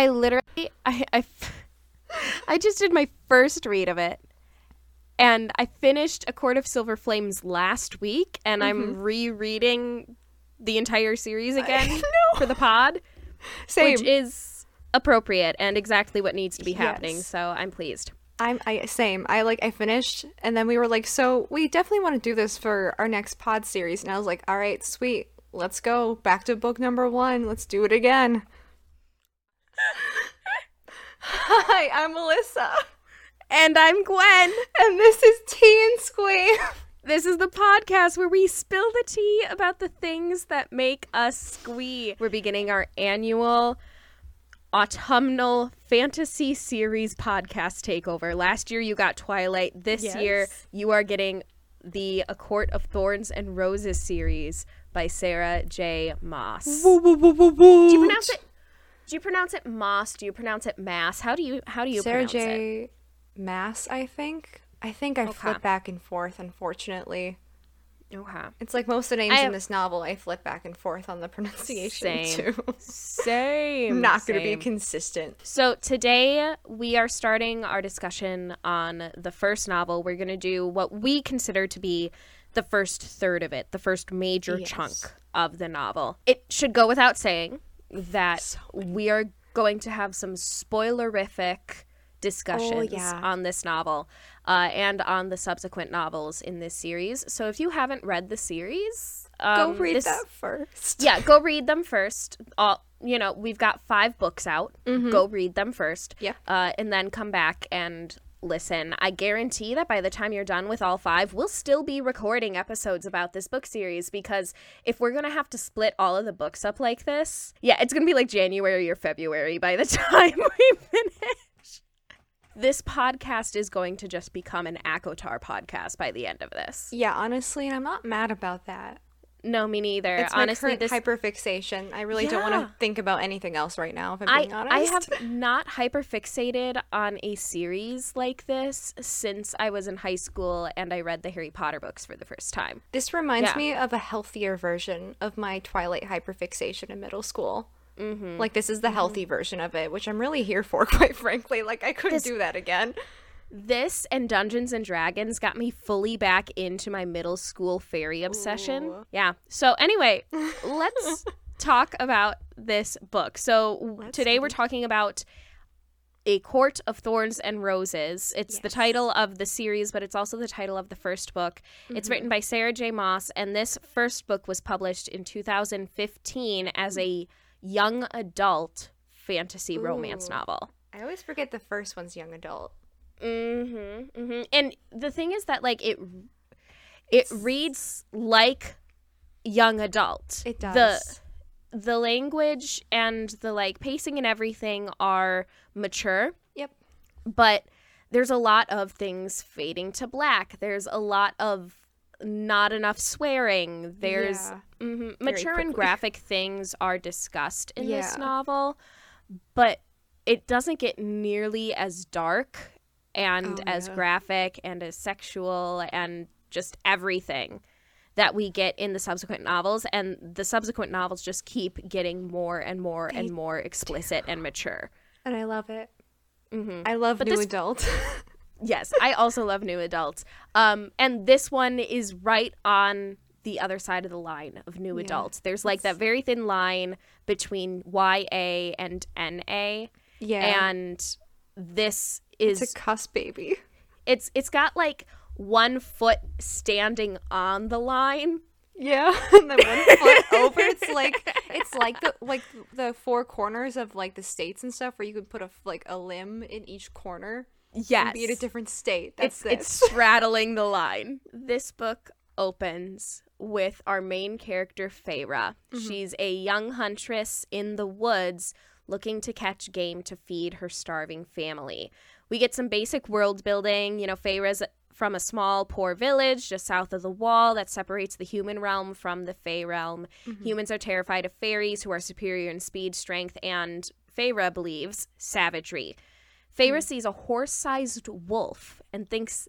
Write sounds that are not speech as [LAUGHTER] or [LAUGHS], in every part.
I literally, I, I, [LAUGHS] I just did my first read of it, and I finished A Court of Silver Flames last week, and I'm mm-hmm. rereading the entire series [LAUGHS] again for the pod, Same. which is appropriate and exactly what needs to be happening. Yes. So I'm pleased. I'm I same. I like I finished and then we were like, so we definitely want to do this for our next pod series. And I was like, all right, sweet. Let's go. Back to book number one. Let's do it again. Hi, I'm Melissa. And I'm Gwen. And this is Tea and Squee. This is the podcast where we spill the tea about the things that make us squee. We're beginning our annual autumnal fantasy series podcast takeover. Last year you got Twilight. This Yes. year you are getting the A Court of Thorns and Roses series by Sarah J. Maas. Do you pronounce it? Do you pronounce it Moss? Do you pronounce it Mass? How do you how do you Sarah pronounce it? J. Mass, I think. I think I flip back and forth, unfortunately. Okay. It's like most of the names I in this novel, I flip back and forth on the pronunciation Same. too. Same. [LAUGHS] Not going to be consistent. So today we are starting our discussion on the first novel. We're going to do what we consider to be the first third of it, the first major Yes. chunk of the novel. It should go without saying that we are going to have some spoilerific discussions yeah. on this novel uh, and on the subsequent novels in this series. So if you haven't read the series, Go um, read this- that first. yeah, go read them first. All you know, we've got five books out. Go read them first. Yep. Uh, and then come back and listen. I guarantee that by the time you're done with all five, we'll still be recording episodes about this book series because if we're gonna have to split all of the books up like this, yeah, it's gonna be like January or February by the [LAUGHS] time we finish. This podcast is going to just become an ACOTAR podcast by the end of this. Yeah, honestly, and I'm not mad about that. No, me neither. It's Honestly, my this current hyperfixation. I really don't want to think about anything else right now, if I'm I, being honest. I have not hyperfixated on a series like this since I was in high school and I read the Harry Potter books for the first time. This reminds Yeah. me of a healthier version of my Twilight hyperfixation in middle school. Mm-hmm. Like, this is the healthy version of it, which I'm really here for, [LAUGHS] quite frankly. Like, I couldn't This- do that again. This and Dungeons and Dragons got me fully back into my middle school fairy obsession. Ooh. Yeah. So, anyway, [LAUGHS] let's talk about this book. So, Let's today we're talking about A Court of Thorns and Roses. It's the title of the series, but it's also the title of the first book. It's Mm-hmm. written by Sarah J. Maas, and this first book was published in 2015 as a young adult fantasy romance novel. I always forget the first one's young adult. Mm-hmm, mm-hmm. And the thing is that like it it reads like young adult. It The does. the language and the like pacing and everything are mature, Yep. but there's a lot of things fading to black. There's a lot of not enough swearing. There's Yeah. mhm, Very mature and graphic things are discussed in this novel, but it doesn't get nearly as dark and Oh, as yeah. graphic and as sexual and just everything that we get in the subsequent novels and the subsequent novels just keep getting more and more and more explicit and mature And I love it. hmm I love But new this- adult. [LAUGHS] yes i also love new adults um and this one is right on the other side of the line of new Yeah, adults there's like that very thin line between ya and na yeah. and this is it's a cuss baby. it's it's got like one foot standing on the line Yeah, [LAUGHS] and then one foot [LAUGHS] over. It's like it's like the like the four corners of like the states and stuff, where you could put a like a limb in each corner yes be in a different state. That's it's this. [LAUGHS] it's straddling the line. This book opens with our main character Feyre. Mm-hmm. She's a young huntress in the woods looking to catch game to feed her starving family. We get some basic world building. You know, Feyre's from a small, poor village just south of the wall that separates the human realm from the Fey realm. Mm-hmm. Humans are terrified of fairies who are superior in speed, strength, and Feyre believes savagery. Feyre sees a horse sized wolf and thinks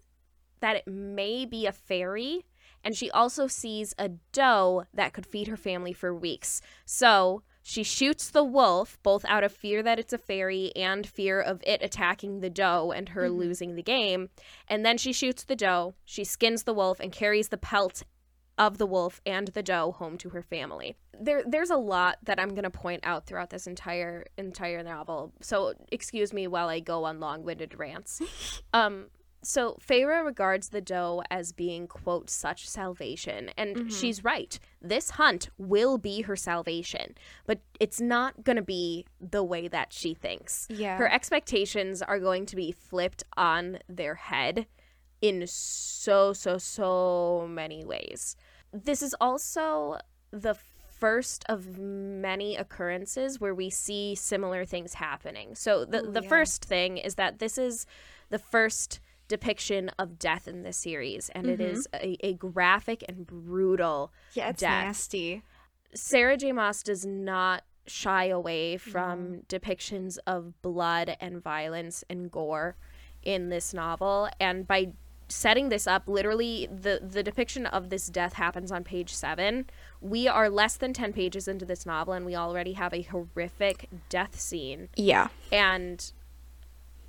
that it may be a fairy. And she also sees a doe that could feed her family for weeks. So She shoots the wolf both out of fear that it's a fairy and fear of it attacking the doe and her losing the game. And then she shoots the doe, she skins the wolf and carries the pelt of the wolf and the doe home to her family. There there's a lot that I'm going to point out throughout this entire entire novel. So excuse me while I go on long-winded rants. [LAUGHS] um so Feyre regards the doe as being quote such salvation and mm-hmm. she's right. This hunt will be her salvation, but it's not going to be the way that she thinks. Yeah. Her expectations are going to be flipped on their head in so so so many ways. This is also the first of many occurrences where we see similar things happening. So the Ooh, the yeah. first thing is that this is the first depiction of death in this series and it mm-hmm. is a, a graphic and brutal Yeah, it's death. nasty. Sarah J. Maas does not shy away from depictions of blood and violence and gore in this novel. And by setting this up, literally the, the depiction of this death happens on page seven. We are less than 10 pages into this novel and we already have a horrific death scene. Yeah. And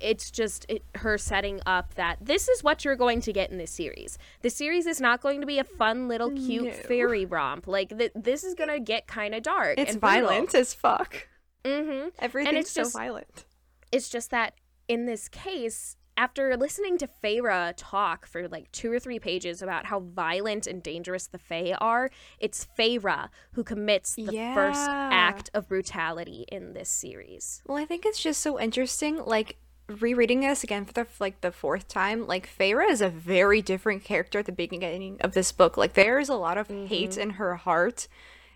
it's just it, her setting up that this is what you're going to get in this series. The series is not going to be a fun little cute No. fairy romp. Like th- this is going to get kind of dark. It's brutal. violent as fuck. Mm-hmm. Everything's it's so just- violent. It's just that in this case, after listening to Feyre talk for like two or three pages about how violent and dangerous the Fae are, it's Feyre who commits the first act of brutality in this series. Well, I think it's just so interesting. Like rereading this again for the like the fourth time, like Feyre is a very different character at the beginning of this book. Like there is a lot of hate mm-hmm. in her heart.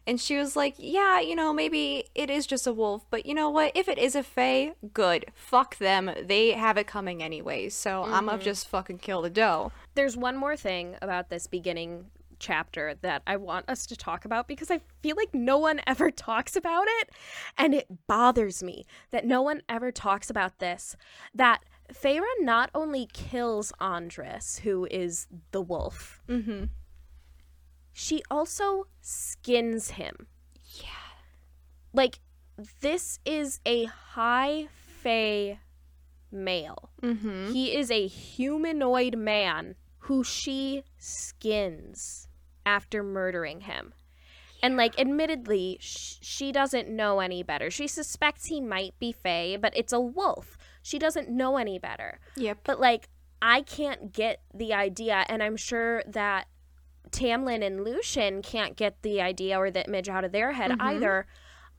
And she was like, "Yeah, you know, maybe it is just a wolf, but you know what? If it is a fae, good. Fuck them. They have it coming anyways. So I'm gonna mm-hmm. just fucking kill the doe." There's one more thing about this beginning chapter that I want us to talk about because I feel like no one ever [LAUGHS] talks about it. And it bothers me that no one ever talks about this. That Feyre not only kills Andras, who is the wolf, Mm-hmm. she also skins him. Yeah. Like, this is a high Fae male. Mm-hmm. He is a humanoid man who she skins after murdering him. And, like, admittedly, sh- she doesn't know any better. She suspects he might be Fae, but it's a wolf. She doesn't know any better. Yep. But, like, I can't get the idea, and I'm sure that Tamlin and Lucien can't get the idea or the image out of their head Mhm. either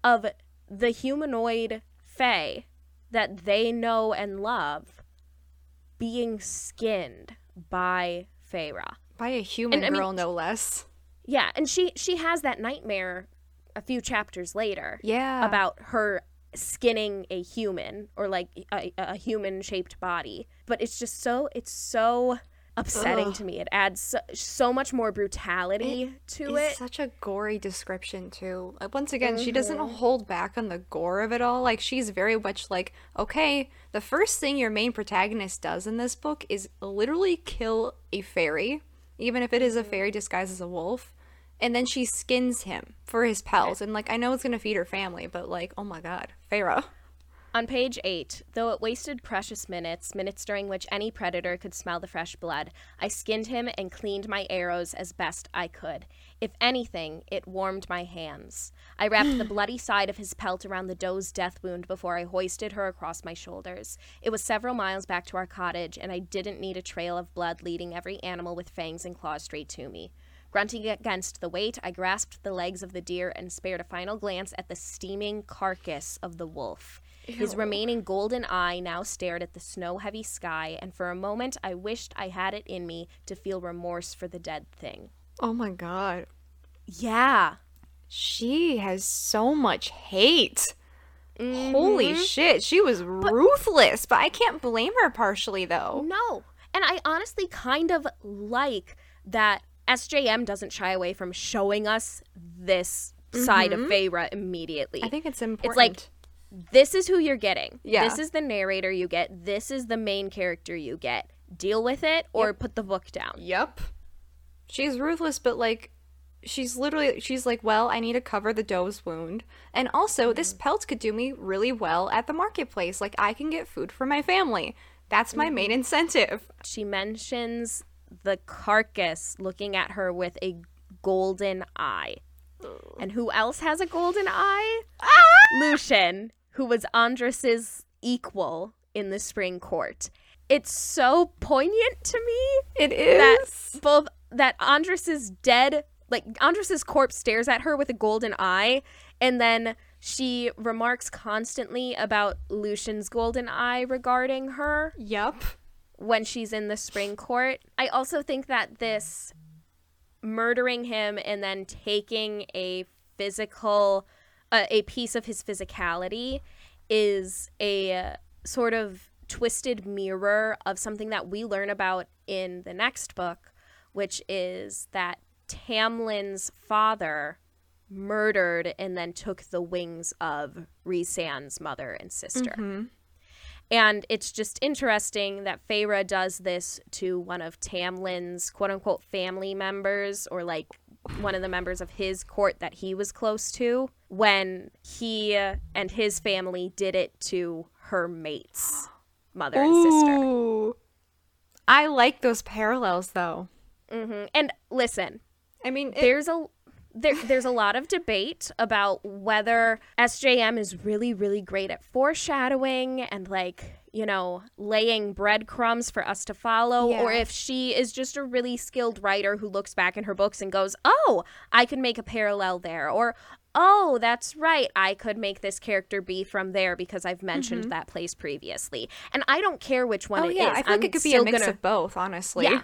of the humanoid Fae that they know and love being skinned by Feyre. By a human And, I mean- girl, no less. Yeah, and she she has that nightmare a few chapters later Yeah. about her skinning a human or like a, a human shaped body but it's just so it's so upsetting Ugh. to me it adds so, so much more brutality to it such a gory description too. Like, once again, she doesn't Mhm. hold back on the gore of it all. Like she's very much like, okay, the first thing your main protagonist does in this book is literally kill a fairy, even if it is a fairy mm-hmm. disguised as a wolf, and then she skins him for his pelt. And like, I know it's gonna feed her family, but like, oh my god, Pharaoh. On page 8, though it wasted precious minutes, minutes during which any predator could smell the fresh blood, I skinned him and cleaned my arrows as best I could. If anything, it warmed my hands. I wrapped the [SIGHS] bloody side of his pelt around the doe's death wound before I hoisted her across my shoulders. It was several miles back to our cottage, and I didn't need a trail of blood leading every animal with fangs and claws straight to me. Grunting against the weight, I grasped the legs of the deer and spared a final glance at the steaming carcass of the wolf. His remaining golden eye now stared at the snow heavy sky, and for a moment I wished I had it in me to feel remorse for the dead thing. Oh my god. Yeah. She has so much hate. Holy Mhm. shit, she was ruthless, but I can't blame her partially though. No. And I honestly kind of like that SJM doesn't shy away from showing us this side of Mhm. Feyre immediately. I think it's important. It's like- this is who you're getting. Yeah. This is the narrator you get. This is the main character you get. Deal with it or put the book down. Yep. She's ruthless, but like she's literally she's like, "Well, I need to cover the doe's wound, and also this mm-hmm. pelt could do me really well at the marketplace. Like I can get food for my family. That's my main mm-hmm. incentive." She mentions the carcass looking at her with a golden eye. And who else has a golden eye? Ah! Lucien, who was Andras's equal in the spring court. It's so poignant to me It is. that is. both that Andras's dead like Andras's corpse stares at her with a golden eye and then she remarks constantly about Lucien's golden eye regarding her Yup. when she's in the spring court. I also think that this murdering him and then taking a physical uh, a piece of his physicality is a uh, sort of twisted mirror of something that we learn about in the next book, which is that Tamlin's father murdered and then took the wings of Rhysand's mother and sister. Mm-hmm. And it's just interesting that Feyre does this to one of Tamlin's quote unquote family members or like one of the members of his court that he was close to when he and his family did it to her mate's mother and sister. I like those parallels though. Hmm And listen, I mean, it, there's a there, there's a lot of debate about whether SJM is really really great at foreshadowing and like you know laying breadcrumbs for us to follow or if she is just a really skilled writer who looks back in her books and goes oh I could make a parallel there or oh that's right I could make this character be from there because I've mentioned that place previously. And I don't care which one oh it yeah, is. I think like it could be a mix gonna- of both, honestly. yeah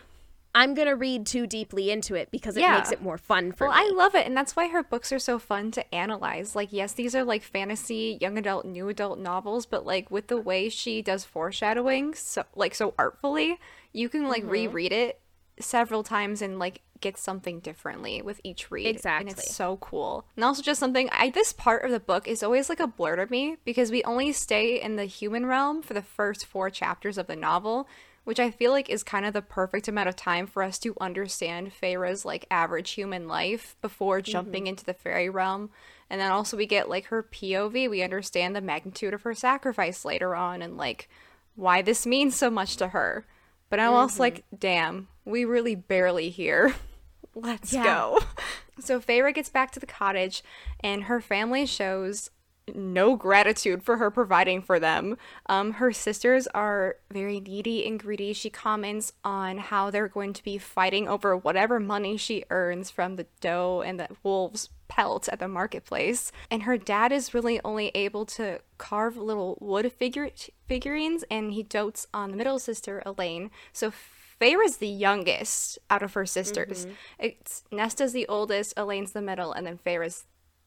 I'm gonna read too deeply into it because it Yeah. makes it more fun for Well, me I love it, and that's why her books are so fun to analyze. Like, yes, these are like fantasy, young adult, new adult novels, but like with the way she does foreshadowing, so like so artfully, you can like mm-hmm. reread it several times and like get something differently with each read. Exactly. and it's so cool. And also just something I this part of the book is always like a blur to me because we only stay in the human realm for the first four chapters of the novel which I feel like is kind of the perfect amount of time for us to understand Feyre's like average human life before mm-hmm. jumping into the fairy realm. And then also we get like her POV. We understand the magnitude of her sacrifice later on and like why this means so much to her. But I'm also mm-hmm. like, damn, we really barely here. [LAUGHS] Let's Yeah. go. [LAUGHS] So Feyre gets back to the cottage and her family shows no gratitude for her providing for them. Um, her sisters are very needy and greedy. She comments on how they're going to be fighting over whatever money she earns from the doe and the wolves' pelt at the marketplace. And her dad is really only able to carve little wood figure figurines, and he dotes on the middle sister, Elain. So Feyre's the youngest out of her sisters. It's Nesta's the oldest, Elain's the middle, and then Feyre's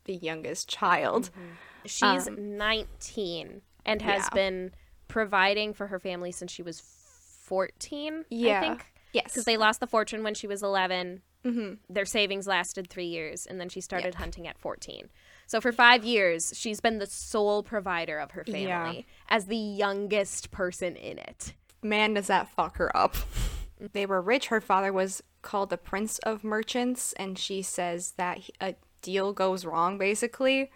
the youngest child. Mm-hmm. She's um, 19 and has yeah. been providing for her family since she was 14, Yeah. I think. Yes. Because they lost the fortune when she was 11. Mm-hmm. Their savings lasted three years, and then she started hunting at 14. So for five years, she's been the sole provider of her family Yeah. as the youngest person in it. man, does that fuck her up. they were rich. Her father was called the Prince of Merchants, and she says that he- a deal goes wrong, basically,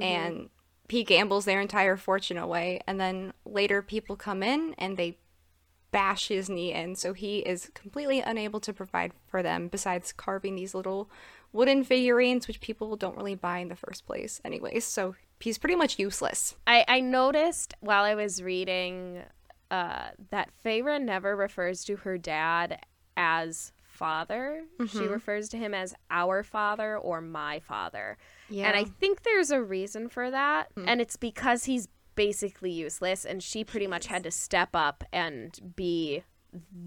and he gambles their entire fortune away. And then later, people come in and they bash his knee in, so he is completely unable to provide for them besides carving these little wooden figurines, which people don't really buy in the first place, anyways. So he's pretty much useless. I, I noticed while I was reading uh, that Feyre never refers to her dad as father. She Mm-hmm. refers to him as our father or my father. Yeah. And I think there's a reason for that. And it's because he's basically useless and she pretty much had to step up and be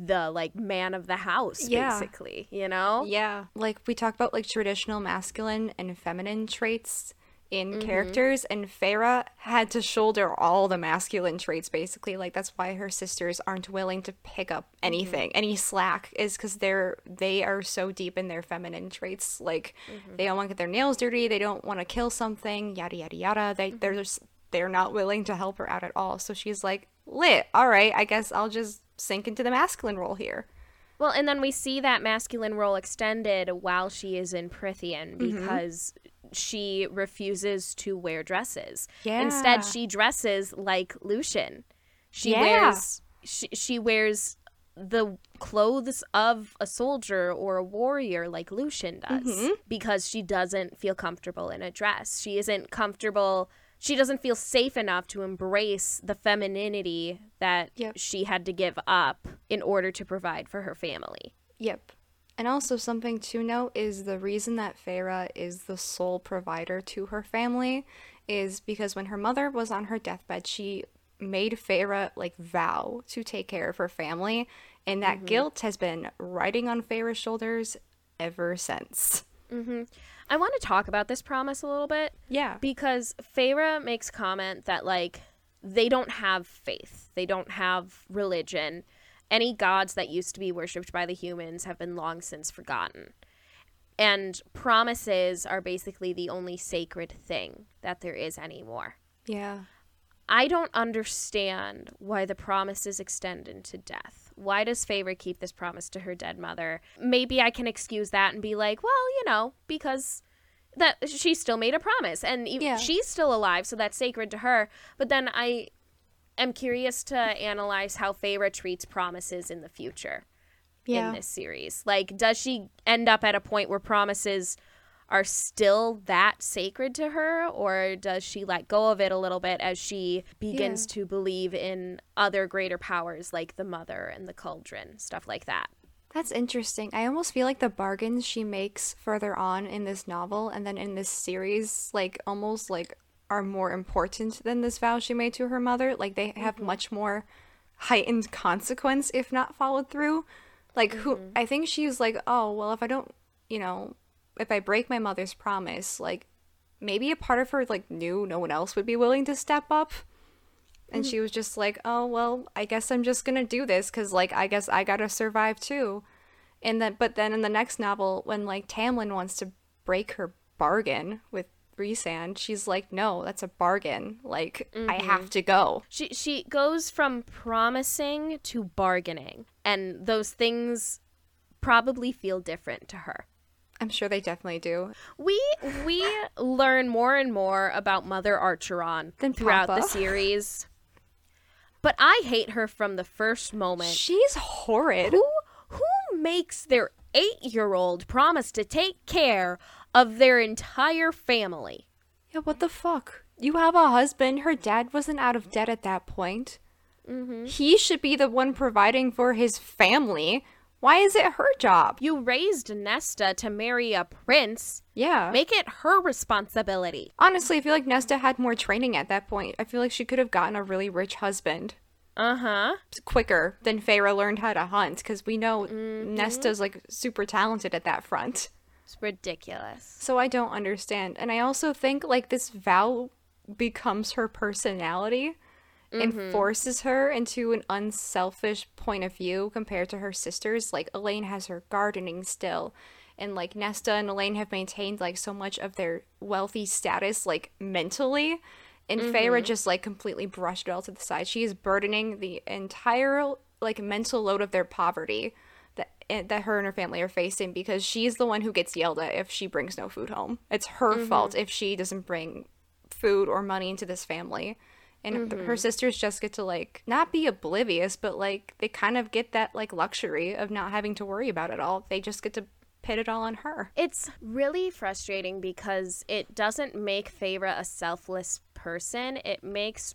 the like man of the house Yeah. basically, you know? Yeah. Like we talk about like traditional masculine and feminine traits in Mm-hmm. characters and Feyre had to shoulder all the masculine traits basically. Like that's why her sisters aren't willing to pick up Mm-hmm. anything, any slack is cuz they're they are so deep in their feminine traits. Like Mm-hmm. they don't want to get their nails dirty, they don't want to kill something, yada yada yada. They Mm-hmm. they're just they're not willing to help her out at all. So she's like, "Lit. All right, I guess I'll just sink into the masculine role here." Well, and then we see that masculine role extended while she is in Prythian Mm-hmm. She refuses to wear dresses. Yeah. Instead, she dresses like Lucien. She Yeah. wears she, she wears the clothes of a soldier or a warrior like Lucien does Mm-hmm. because she doesn't feel comfortable in a dress. She isn't comfortable she doesn't feel safe enough to embrace the femininity that Yep. she had to give up in order to provide for her family. Yep. And also something to note is the reason that Feyre is the sole provider to her family is because when her mother was on her deathbed, she made Feyre like vow to take care of her family, and that mm-hmm. guilt has been riding on Feyre's shoulders ever since. Mm-hmm. I want to talk about this promise a little bit Yeah. because Feyre makes comment that like they don't have faith. They don't have religion. Any gods that used to be worshipped by the humans have been long since forgotten. And promises are basically the only sacred thing that there is anymore. Yeah. I don't understand why the promises extend into death. Why does Feyre keep this promise to her dead mother? Maybe I can excuse that and be like, well, you know, because that she still made a promise and Yeah. she's still alive, so that's sacred to her. But then I am curious to analyze how Feyre treats promises in the future Yeah. in this series. Like, does she end up at a point where promises are still that sacred to her, or does she let go of it a little bit as she begins to believe in other greater powers like the mother and the cauldron, stuff like that? That's interesting. I almost feel like the bargains she makes further on in this novel and then in this series, like almost like are more important than this vow she made to her mother. Like they have mm-hmm. much more heightened consequence if not followed through. Like who mm-hmm. I think she's like, "Oh, well if I don't, you know, if I break my mother's promise, like maybe a part of her like knew no one else would be willing to step up." And mm-hmm. she was just like, "Oh, well, I guess I'm just going to do this cuz like I guess I got to survive too." And then but then in the next novel when like Tamlin wants to break her bargain with Rhysand, she's like, "No, that's a bargain. Like I mm-hmm. have to go." She she goes from promising to bargaining, and those things probably feel different to her. I'm sure they definitely do. We we learn more and more about Mother Archeron Than throughout the series. But I hate her from the first moment. She's horrid. Who who makes their 8-year-old promise to take care of their entire family? Yeah, what the fuck? You have a husband. Her dad wasn't out of debt at that point. He should be the one providing for his family. Why is it her job? You raised Nesta to marry a prince. Yeah. Make it her responsibility. Honestly, I feel like Nesta had more training at that point. I feel like she could have gotten a really rich husband Uh-huh. quicker than Feyre learned how to hunt because we know Nesta's like super talented at that front. It's ridiculous. So I don't understand. And I also think like this vow becomes her personality and mm-hmm. forces her into an unselfish point of view compared to her sisters. Like Elain has her gardening still. And like Nesta and Elain have maintained like so much of their wealthy status like mentally. And Feyre mm-hmm. just like completely brushed it all to the side. She is burdening the entire like mental load of their poverty that eh, her and her family are facing because she's the one who gets yelled at if she brings no food home. It's her fault if she doesn't bring food or money into this family. And th- her sisters just get to like not be oblivious, but like they kind of get that like luxury of not having to worry about it all. They just get to pit it all on her. It's really frustrating because it doesn't make Feyre a selfless person. It makes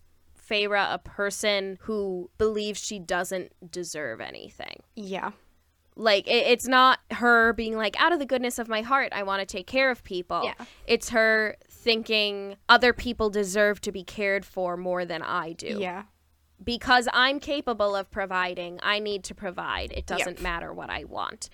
Feyre a person who believes she doesn't deserve anything. Yeah. Like it, it's not her being like out of the goodness of my heart I want to take care of people. Yeah. It's her thinking other people deserve to be cared for more than I do. Yeah. Because I'm capable of providing, I need to provide. It doesn't Yep. matter what I want.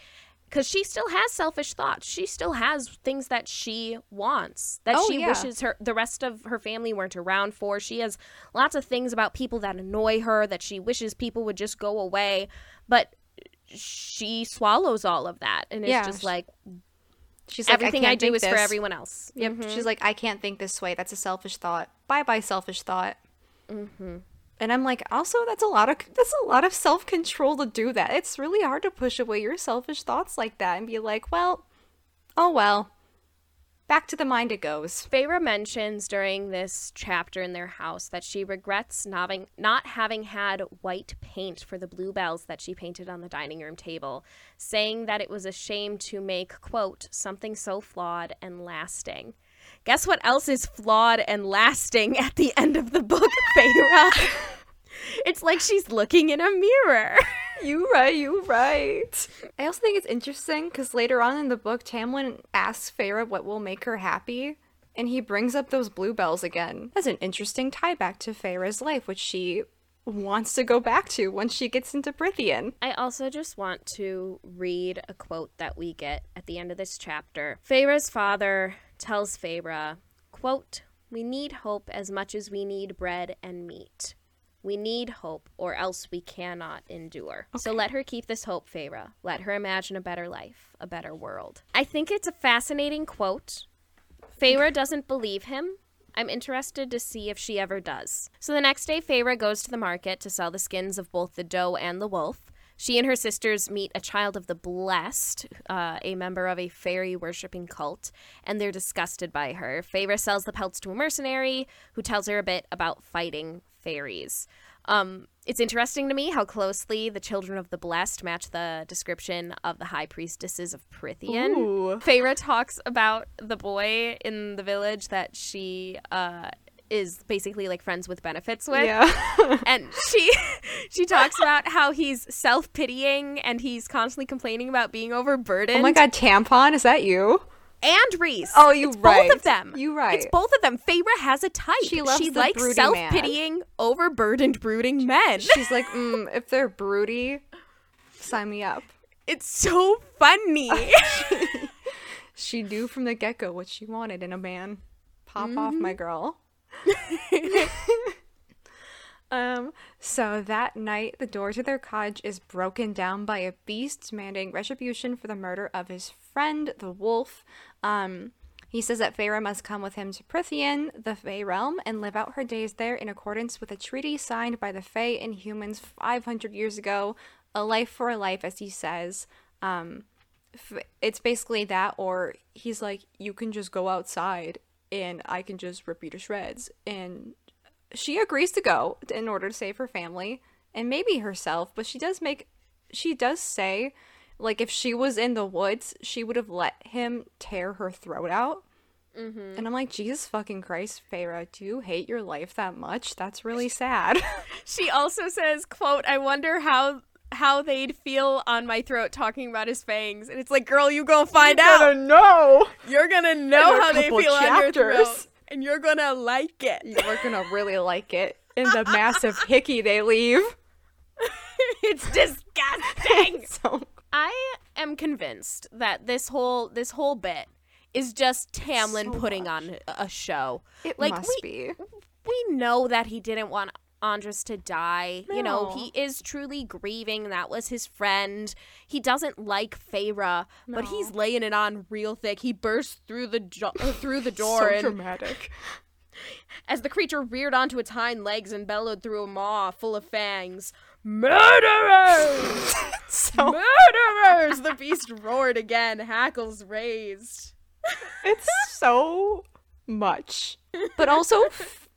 Because she still has selfish thoughts. She still has things that she wants that Oh, she yeah. wishes her the rest of her family weren't around for. She has lots of things about people that annoy her that she wishes people would just go away. But she swallows all of that and it's just like She's like everything I, can't do is for everyone else. Yep. Mm-hmm. She's like, I can't think this way. That's a selfish thought. Bye bye, selfish thought. Mm-hmm. And I'm like, also that's a lot of that's a lot of self-control to do that. It's really hard to push away your selfish thoughts like that and be like, well, oh well. Back to the mind it goes. Feyre mentions during this chapter in their house that she regrets not having, not having had white paint for the bluebells that she painted on the dining room table, saying that it was a shame to make, quote, something so flawed and lasting. Guess what else is flawed and lasting at the end of the book, [LAUGHS] Feyre? [LAUGHS] it's like she's looking in a mirror. [LAUGHS] You right, you right. I also think it's interesting because later on in the book, Tamlin asks Feyre what will make her happy, and he brings up those bluebells again. That's an interesting tie back to Feyre's life, which she wants to go back to once she gets into Prythian. I also just want to read a quote that we get at the end of this chapter. Feyre's father tells Feyre, quote, We need hope as much as we need bread and meat. We need hope, or else we cannot endure. Okay. So let her keep this hope, Feyre. Let her imagine a better life, a better world. I think it's a fascinating quote. Feyre doesn't believe him. I'm interested to see if she ever does. So the next day, Feyre goes to the market to sell the skins of both the doe and the wolf. She and her sisters meet a child of the blessed, uh, a member of a fairy worshipping cult, and they're disgusted by her. Feyre sells the pelts to a mercenary who tells her a bit about fighting fairies. Um, it's interesting to me how closely the children of the blessed match the description of the high priestesses of Prythian. Ooh. Feyre talks about the boy in the village that she uh, is basically like friends with benefits with. Yeah. [LAUGHS] and she [LAUGHS] she talks about how he's self-pitying and he's constantly complaining about being overburdened. Oh my god, tampon, is that you? And Rhys. Oh, you it's right. Both of them. You right. It's both of them. Feyre has a type. She loves she likes self-pitying, man. overburdened, brooding men. She's like, mm, [LAUGHS] if they're broody, sign me up. It's so funny. [LAUGHS] [LAUGHS] she knew from the get-go what she wanted in a man. Pop mm-hmm. off, my mm-hmm. girl. Um, so that night, the door to their cottage is broken down by a beast demanding retribution for the murder of his friend, the wolf. Um, he says that Feyre must come with him to Prythian, the Fey realm, and live out her days there in accordance with a treaty signed by the Fey and humans 500 years ago. A life for a life, as he says. Um, it's basically that, or he's like, you can just go outside and I can just rip you to shreds. And she agrees to go in order to save her family and maybe herself, but she does make she does say like if she was in the woods, she would have let him tear her throat out. Mm-hmm. And I'm like, Jesus fucking Christ, Feyre, do you hate your life that much? That's really sad. [LAUGHS] she also says, "quote I wonder how how they'd feel on my throat talking about his fangs." And it's like, girl, you go find out. You're out. Gonna know. You're gonna know how they feel chapters. on your throat and you're gonna like it. You're gonna really like it. In the massive hickey they leave. [LAUGHS] it's disgusting. [LAUGHS] so I am convinced that this whole this whole bit is just Tamlin so putting much. on a show. It like, must we, be. We know that he didn't want Andras to die. No. You know, he is truly grieving. That was his friend. He doesn't like Feyre, no. but he's laying it on real thick. He bursts through the jo- uh, through the [LAUGHS] door. so and, dramatic. [LAUGHS] As the creature reared onto its hind legs and bellowed through a maw full of fangs, "Murderers! [LAUGHS] so- Murderers!" The beast roared again, hackles raised. it's so much, but also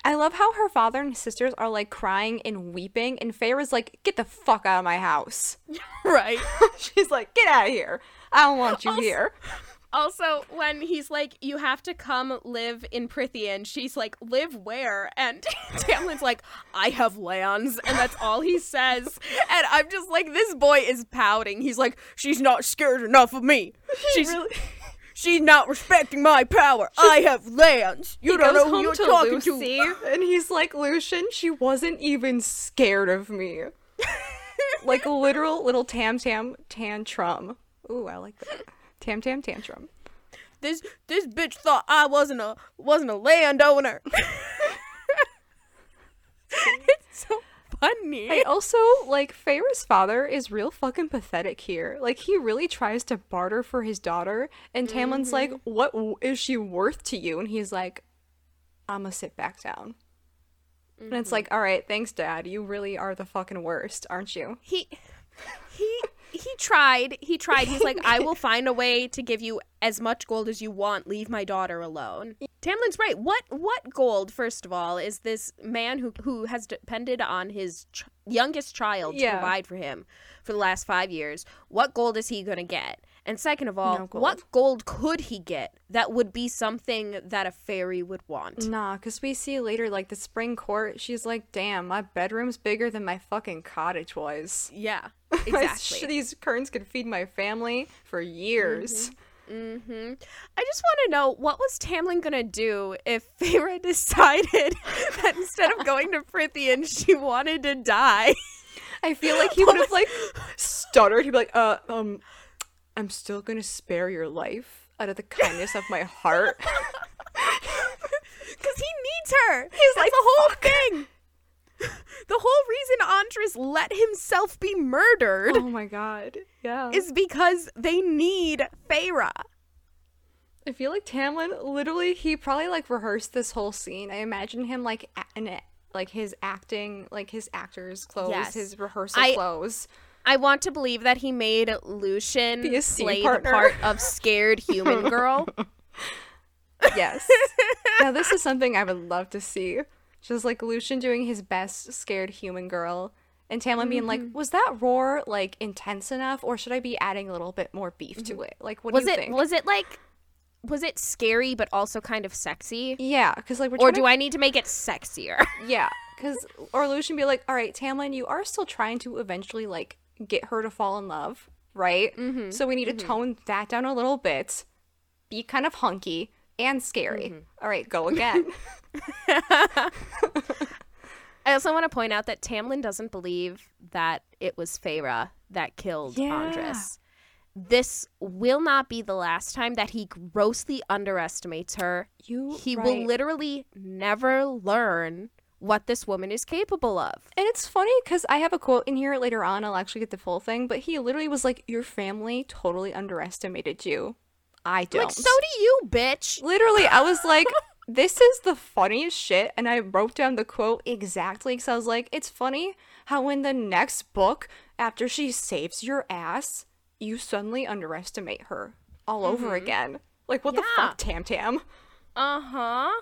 I love how her father and sisters are like crying and weeping, and Feyre's like, "Get the fuck out of my house!" [LAUGHS] right? [LAUGHS] She's like, "Get out of here! I don't want you also, here." Also, when he's like, "You have to come live in Prythian," she's like, "Live where?" And [LAUGHS] Tamlin's like, "I have lands," and that's all he says. And I'm just like, this boy is pouting. He's like, "She's not scared enough of me. She's." Really- [LAUGHS] She's not respecting my power. She's, I have lands. You don't know who you're to talking Lucy, to. And he's like, "Lucien, she wasn't even scared of me. [LAUGHS] like a literal little tam tam tantrum. Ooh, I like that. Tam tam tantrum. This this bitch thought I wasn't a wasn't a landowner. [LAUGHS] it's so funny. I also like Feyre's father is real fucking pathetic here. Like he really tries to barter for his daughter, and Tamlin's mm-hmm. like, "What is she worth to you?" And he's like, "I'm gonna sit back down." And it's like, all right, thanks, Dad. You really are the fucking worst, aren't you? He he he tried. He tried. He's like, I will [LAUGHS] find a way to give you as much gold as you want. Leave my daughter alone. Tamlin's right. What what gold? First of all, is this man who who has depended on his ch- youngest child to Yeah. provide for him for the last five years? What gold is he gonna get? And second of all, No gold. what gold could he get that would be something that a fairy would want? Nah, because we see later, like, the spring court, she's like, damn, my bedroom's bigger than my fucking cottage was. Yeah, [LAUGHS] exactly. These curtains could feed my family for years. Mm-hmm. I just want to know what was Tamlin gonna do if [LAUGHS] Feyre decided [LAUGHS] that instead of going to Prythian, she wanted to die. I feel like he would have, like, stuttered. He'd be like, uh, um, I'm still gonna spare your life out of the kindness of my heart. Because he needs her. He's That's like, the whole thing. [LAUGHS] The whole reason Andras let himself be murdered oh my god. Yeah. is because they need Feyre. I feel like Tamlin literally he probably like rehearsed this whole scene. I imagine him like in like his acting, like his actor's clothes, Yes. his rehearsal I- clothes. I want to believe that he made Lucien play partner. the part of scared human [LAUGHS] girl. Yes. now this is something I would love to see. Just like Lucien doing his best scared human girl and Tamlin being like, Mm-hmm. "Was that roar like intense enough or should I be adding a little bit more beef to it?" Like what Mm-hmm. was do you it think? was it like was it scary but also kind of sexy? yeah, cuz like we're Or do I need to make it sexier? [LAUGHS] Yeah, because or Lucien be like, all right, Tamlin, you are still trying to eventually like get her to fall in love, right? Mm-hmm. So we need to tone that down a little bit, be kind of hunky and scary. Mm-hmm. All right, go again. [LAUGHS] [LAUGHS] I also want to point out that Tamlin doesn't believe that it was Feyre that killed Yeah. Andras. This will not be the last time that he grossly underestimates her. You, He will literally never learn what this woman is capable of. And it's funny because I have a quote in here later on. I'll actually get the full thing, but he literally was like, "Your family totally underestimated you. I don't." Like, so do you, bitch. Literally, I was like, [LAUGHS] this is the funniest shit. And I wrote down the quote exactly because I was like, it's funny how in the next book, after she saves your ass, you suddenly underestimate her all over again. Like, what the Mm-hmm. Fuck, Tam Tam? Uh huh.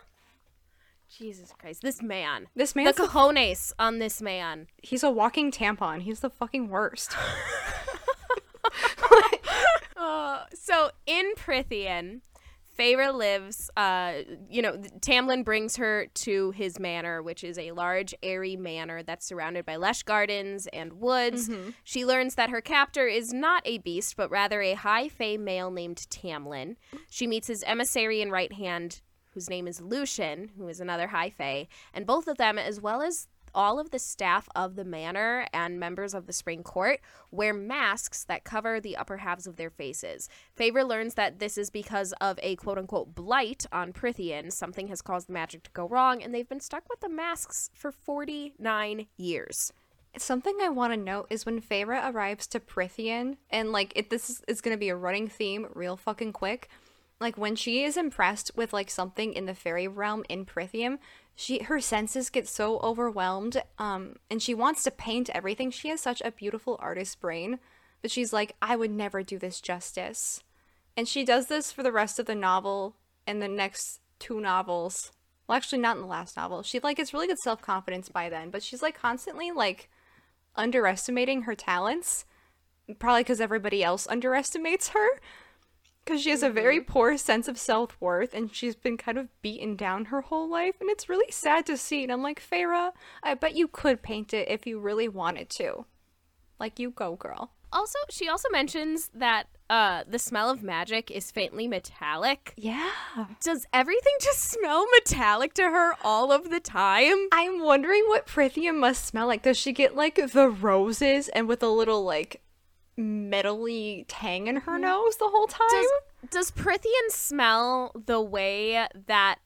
Jesus Christ. This man. This man. the, cojones on this man. he's a walking tampon. He's the fucking worst. [LAUGHS] [LAUGHS] Uh, so in Prythian, Feyre lives, uh, you know, Tamlin brings her to his manor, which is a large, airy manor that's surrounded by lush gardens and woods. She learns that her captor is not a beast, but rather a high fae male named Tamlin. She meets his emissary and right hand, whose name is Lucien, who is another high fae, and both of them, as well as all of the staff of the manor and members of the spring court wear masks that cover the upper halves of their faces. Favor learns that this is because of a quote unquote blight on Prythian. Something has caused the magic to go wrong, and they've been stuck with the masks for 49 years. Something I want to note is when Feyre arrives to Prythian, and like it, this is, is going to be a running theme, real fucking quick. Like when she is impressed with like something in the fairy realm in Prithium, she her senses get so overwhelmed, um, and she wants to paint everything. She has such a beautiful artist brain, but she's like, I would never do this justice, and she does this for the rest of the novel and the next two novels. Well, actually, not in the last novel. She like gets really good self confidence by then, but she's like constantly like underestimating her talents, probably because everybody else underestimates her. Because she has a very poor sense of self worth and she's been kind of beaten down her whole life. And it's really sad to see. And I'm like, Farah, I bet you could paint it if you really wanted to. Like, you go, girl. Also, she also mentions that uh, the smell of magic is faintly metallic. Yeah. Does everything just smell metallic to her all of the time? I'm wondering what Prithium must smell like. Does she get like the roses and with a little like metally tang in her mm. nose the whole time? Does, does Prythian smell the way that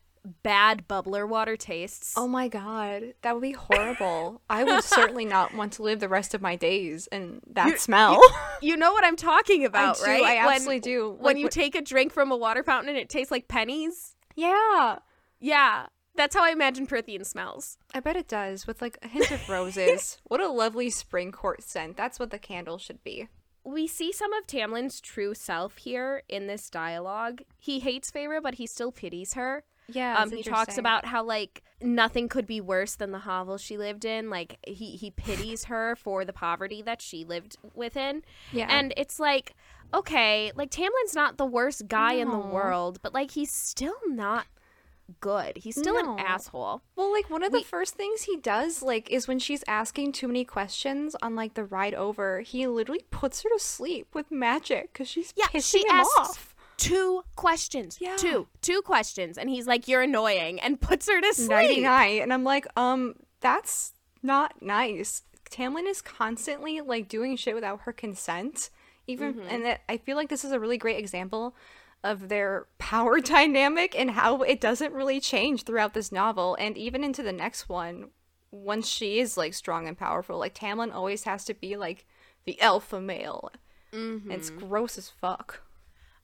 bad bubbler water tastes? Oh my god, that would be horrible. I would certainly not [LAUGHS] want to live the rest of my days in that smell. [LAUGHS] You know what I'm talking about, do, right? I When- absolutely do. When you wh- take a drink from a water fountain and it tastes like pennies. yeah. Yeah. That's how I imagine Prythian smells. I bet it does, with like a hint of roses. [LAUGHS] what a lovely spring court scent. That's what the candle should be. We see some of Tamlin's true self here in this dialogue. He hates Feyre, but he still pities her. Yeah. Um, he talks about how like nothing could be worse than the hovel she lived in. Like he he pities her for the poverty that she lived within. Yeah. And it's like, okay, like Tamlin's not the worst guy in the world, but like he's still not good. He's still No. an asshole. Well, like one of the We- first things he does, like, is when she's asking too many questions on like the ride over, he literally puts her to sleep with magic because she's Yeah, pissing she him asks off. two questions. Yeah. Two. Two questions. And he's like, You're annoying and puts her to sleep. Nighty night, and I'm like, um, that's not nice. Tamlin is constantly like doing shit without her consent, even, Mm-hmm. and that I feel like this is a really great example of their power [LAUGHS] dynamic and how it doesn't really change throughout this novel and even into the next one. Once she is like strong and powerful, like Tamlin always has to be like the alpha male. Mm-hmm. It's gross as fuck.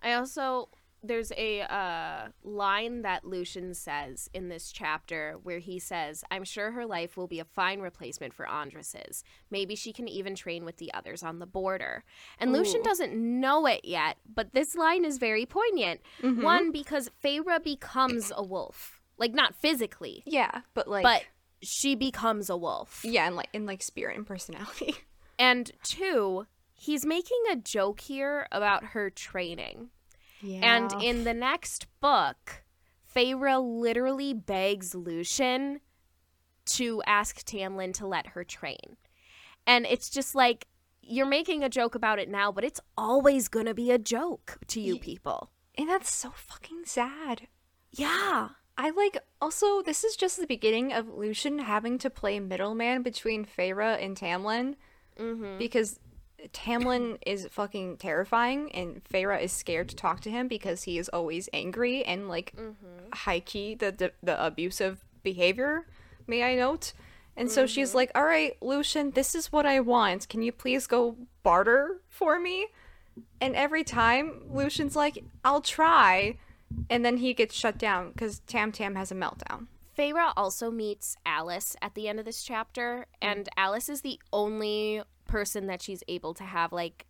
I also there's a uh, line that Lucien says in this chapter where he says, "I'm sure her life will be a fine replacement for Andras's. Maybe she can even train with the others on the border." And Lucien doesn't know it yet, but this line is very poignant. Mm-hmm. One because Feyre becomes a wolf, like not physically, Yeah, but like, but she becomes a wolf. yeah, and like in like spirit and personality. [LAUGHS] And two, he's making a joke here about her training. Yeah. And in the next book, Feyre literally begs Lucien to ask Tamlin to let her train. And it's just like, you're making a joke about it now, but it's always going to be a joke to you people. and that's so fucking sad. Yeah. I like also this is just the beginning of Lucien having to play middleman between Feyre and Tamlin Mm-hmm. because Tamlin is fucking terrifying and Feyre is scared to talk to him because he is always angry and like Mm-hmm. high key the, the the abusive behavior, may I note. And so she's Mm-hmm. like, "All right, Lucien, this is what I want. Can you please go barter for me?" And every time Lucien's like, "I'll try." And then he gets shut down cuz Tam Tam has a meltdown. Feyre also meets Alis at the end of this chapter, and Alis is the only person that she's able to have like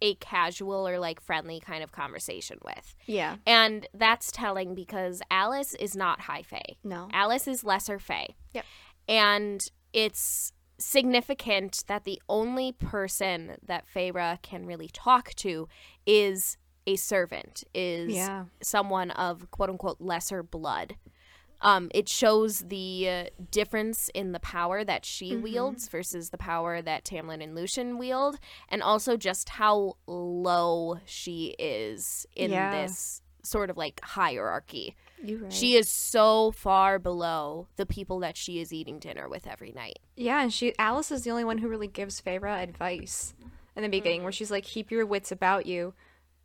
a casual or like friendly kind of conversation with. Yeah. And that's telling because Alis is not high fae. No. Alis is lesser fae. Yep. And it's significant that the only person that Feyre can really talk to is a servant, is Yeah. someone of quote unquote lesser blood. Um, it shows the uh, difference in the power that she Mm-hmm. wields versus the power that Tamlin and Lucien wield, and also just how low she is in Yeah. this sort of like hierarchy. You're right. She is so far below the people that she is eating dinner with every night. Yeah, and she Alis is the only one who really gives Feyre advice in the beginning, where she's like, "Keep your wits about you,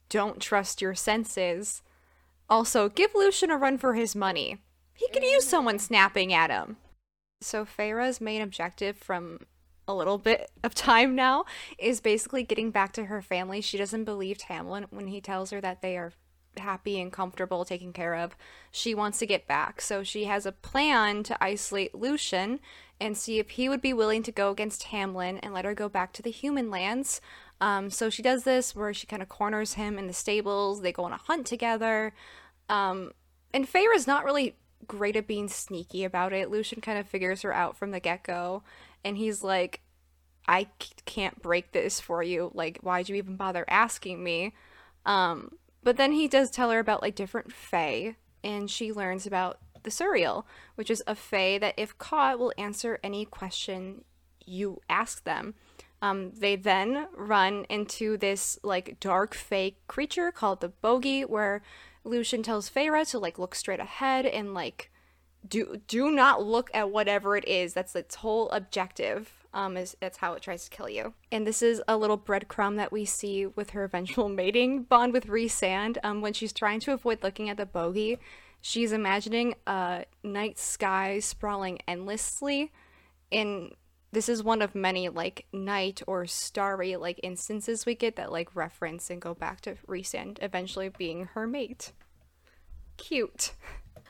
don't trust your senses." Also, give Lucien a run for his money. He could use someone snapping at him. So Feyre's main objective from a little bit of time now is basically getting back to her family. She doesn't believe Tamlin when he tells her that they are happy and comfortable, taken care of. She wants to get back. So she has a plan to isolate Lucien and see if he would be willing to go against Tamlin and let her go back to the human lands. Um, so she does this where she kind of corners him in the stables. They go on a hunt together. Um, and Feyre's not really great at being sneaky about it. Lucien kind of figures her out from the get go. And he's like, I can't break this for you. Like, why'd you even bother asking me? Um, but then he does tell her about like different fae, and she learns about the Suriel, which is a fae that, if caught, will answer any question you ask them. Um, they then run into this like dark fae creature called the Bogey, where Lucien tells Feyre to like look straight ahead and like do do not look at whatever it is. That's its whole objective. Um, is that's how it tries to kill you. And this is a little breadcrumb that we see with her eventual [LAUGHS] mating bond with Rhysand. Um, when she's trying to avoid looking at the bogey, she's imagining a night sky sprawling endlessly, and this is one of many like night or starry like instances we get that like reference and go back to Sand eventually being her mate. Cute.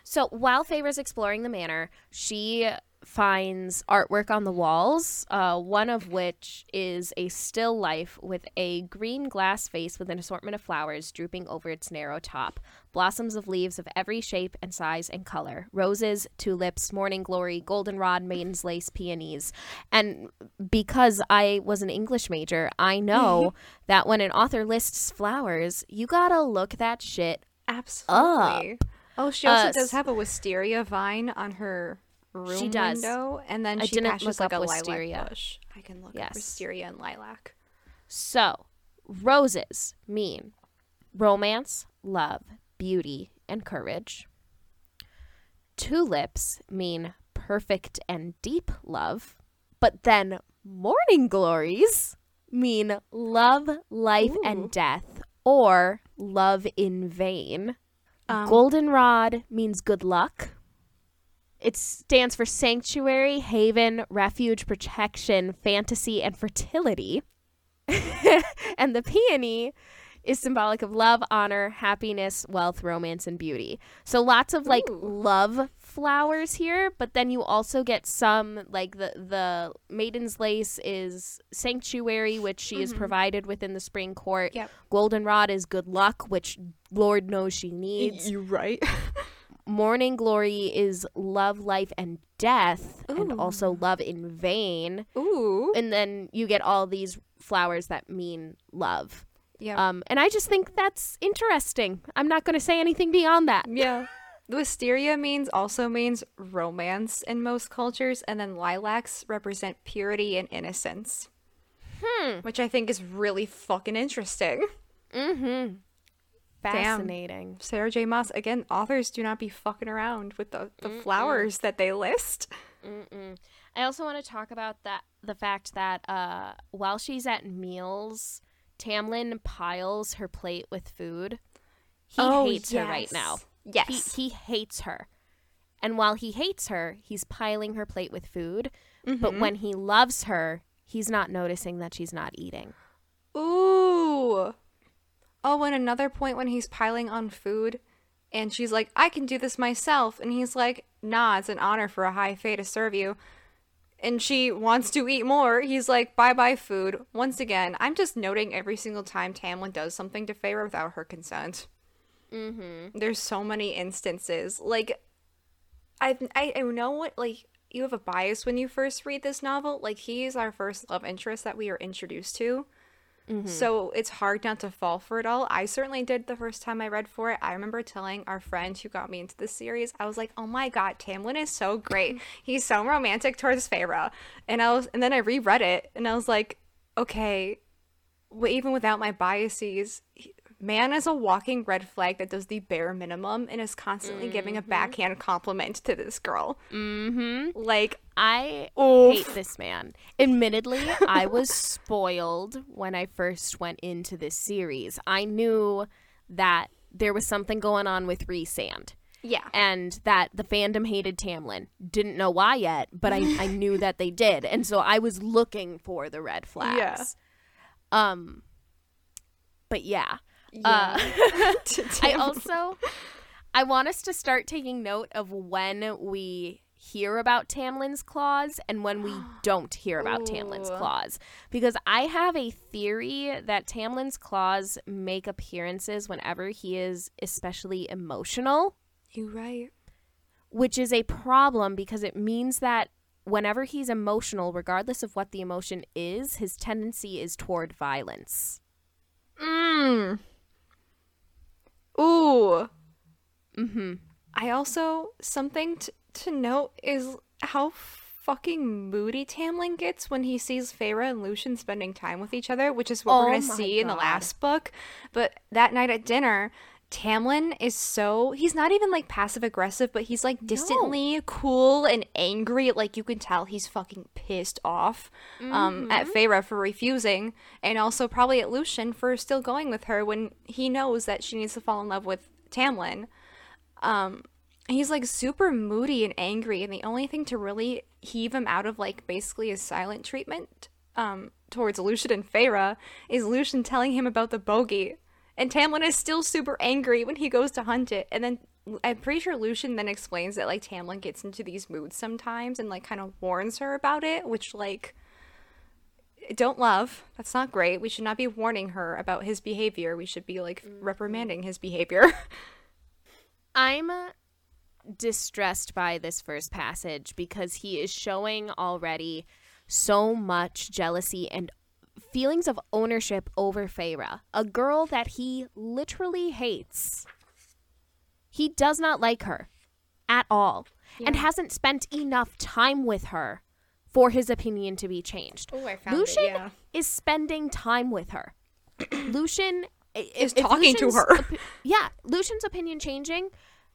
So while Feyre's exploring the manor, she finds artwork on the walls, uh, one of which is a still life with a green glass vase with an assortment of flowers drooping over its narrow top. Blossoms of leaves of every shape and size and color roses, tulips, morning glory, goldenrod, maiden's lace, peonies. And because I was an English major, I know that when an author lists flowers, you gotta look that shit Absolutely. Oh, she also Uh, does have a wisteria vine on her room She does. window, and then I she didn't look like a up lilac wisteria. bush. I can look Yes. up wisteria and lilac. So, roses mean romance, love, beauty, and courage. Tulips mean perfect and deep love. But then morning glories mean love, life, Ooh. and death, or love in vain. Um, Goldenrod means good luck. It stands for sanctuary, haven, refuge, protection, fantasy, and fertility. [LAUGHS] and the peony is symbolic of love, honor, happiness, wealth, romance, and beauty. So lots of like Ooh. love flowers here, but then you also get some like the the maiden's lace is sanctuary, which she is mm-hmm. provided within the spring court. Yep. Goldenrod is good luck, which Lord knows she needs. you right. [LAUGHS] Morning glory is love, life, and death, and also love in vain. Ooh. And then you get all these flowers that mean love. Yeah. Um, and I just think that's interesting. I'm not going to say anything beyond that. yeah. The wisteria means also means romance in most cultures, and then lilacs represent purity and innocence. Hmm. Which I think is really fucking interesting. Mm-hmm. Fascinating. Sarah J. Maas, again, authors do not be fucking around with the, the flowers that they list. Mm-mm. I also want to talk about that the fact that uh, while she's at meals, Tamlin piles her plate with food. He hates her right now. Yes. He, he hates her. And while he hates her, he's piling her plate with food. But when he loves her, he's not noticing that she's not eating. Ooh. Oh, and another point when he's piling on food and she's like, I can do this myself. And he's like, nah, it's an honor for a high fae to serve you. And she wants to eat more. He's like, bye bye, food. Once again, I'm just noting every single time Tamlin does something to Feyre without her consent. Mm-hmm. There's so many instances. Like, I, I, I know what, like, you have a bias when you first read this novel. Like, he's our first love interest that we are introduced to. Mm-hmm. So it's hard not to fall for it all. I certainly did the first time I read for it. I remember telling our friend who got me into this series, I was like, "Oh my god, Tamlin is so great. [LAUGHS] He's so romantic towards Feyre." And I was, and then I reread it, and I was like, "Okay, even without my biases, man is a walking red flag that does the bare minimum and is constantly giving a backhand compliment to this girl. Mm-hmm. Like, I Oof. hate this man. Admittedly, I was [LAUGHS] spoiled when I first went into this series. I knew that there was something going on with Rhysand yeah, and that the fandom hated Tamlin. Didn't know why yet, but I, I [LAUGHS] knew that they did. And so I was looking for the red flags. Yeah. Um but yeah. Yeah. [LAUGHS] Uh, [LAUGHS] I also I want us to start taking note of when we hear about Tamlin's claws and when we [GASPS] don't hear about Tamlin's claws because I have a theory that Tamlin's claws make appearances whenever he is especially emotional, You're right. which is a problem because it means that whenever he's emotional regardless of what the emotion is, his tendency is toward violence. Mm. Ooh. Mhm. I also something t- to note is how fucking moody Tamlin gets when he sees Feyre and Lucien spending time with each other, which is what Oh we're gonna see in the last book. But that night at dinner, Tamlin is so he's not even like passive aggressive, but he's like distantly cool and angry. Like you can tell he's fucking pissed off um, at Feyre for refusing, and also probably at Lucien for still going with her when he knows that she needs to fall in love with Tamlin. Um, he's like super moody and angry, and the only thing to really heave him out of like basically his silent treatment um towards Lucien and Feyre is Lucien telling him about the bogey. And Tamlin is still super angry when he goes to hunt it, and then I'm pretty sure Lucien then explains that like Tamlin gets into these moods sometimes and like kind of warns her about it, which like don't love. That's not great. We should not be warning her about his behavior. We should be like Mm-hmm. reprimanding his behavior. [LAUGHS] I'm distressed by this first passage because he is showing already so much jealousy and feelings of ownership over Feyre, a girl that he literally hates. He does not like her at all and hasn't spent enough time with her for his opinion to be changed. Oh, I Lucien is spending time with her. [CLEARS THROAT] Lucien Is if- if talking to her. opi- yeah, Lucien's opinion changing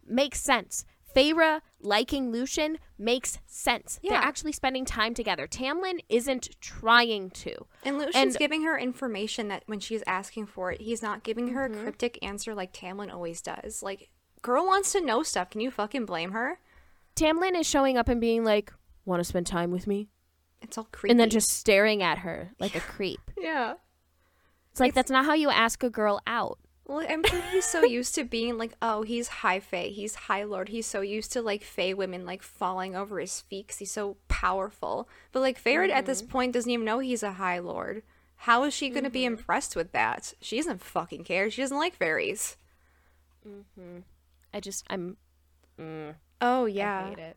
makes sense. Feyre liking Lucien makes sense. They're actually spending time together. Tamlin isn't trying to. And Lucien's And- giving her information that when she's asking for it, he's not giving her Mm-hmm. a cryptic answer like Tamlin always does. Like, girl wants to know stuff. Can you fucking blame her? Tamlin is showing up and being like, "Want to spend time with me?" It's all creepy. and then just staring at her like a [LAUGHS] creep. yeah. It's like that's not how you ask a girl out. Well, I'm sure he's so used to being like, oh, he's high fae, he's high lord. He's so used to like fae women like falling over his feet 'cause he's so powerful. But like Feyre at this point doesn't even know he's a high lord. How is she gonna be impressed with that? She doesn't fucking care. She doesn't like fairies. Mm-hmm. I just I'm mm, Oh I yeah, hate it.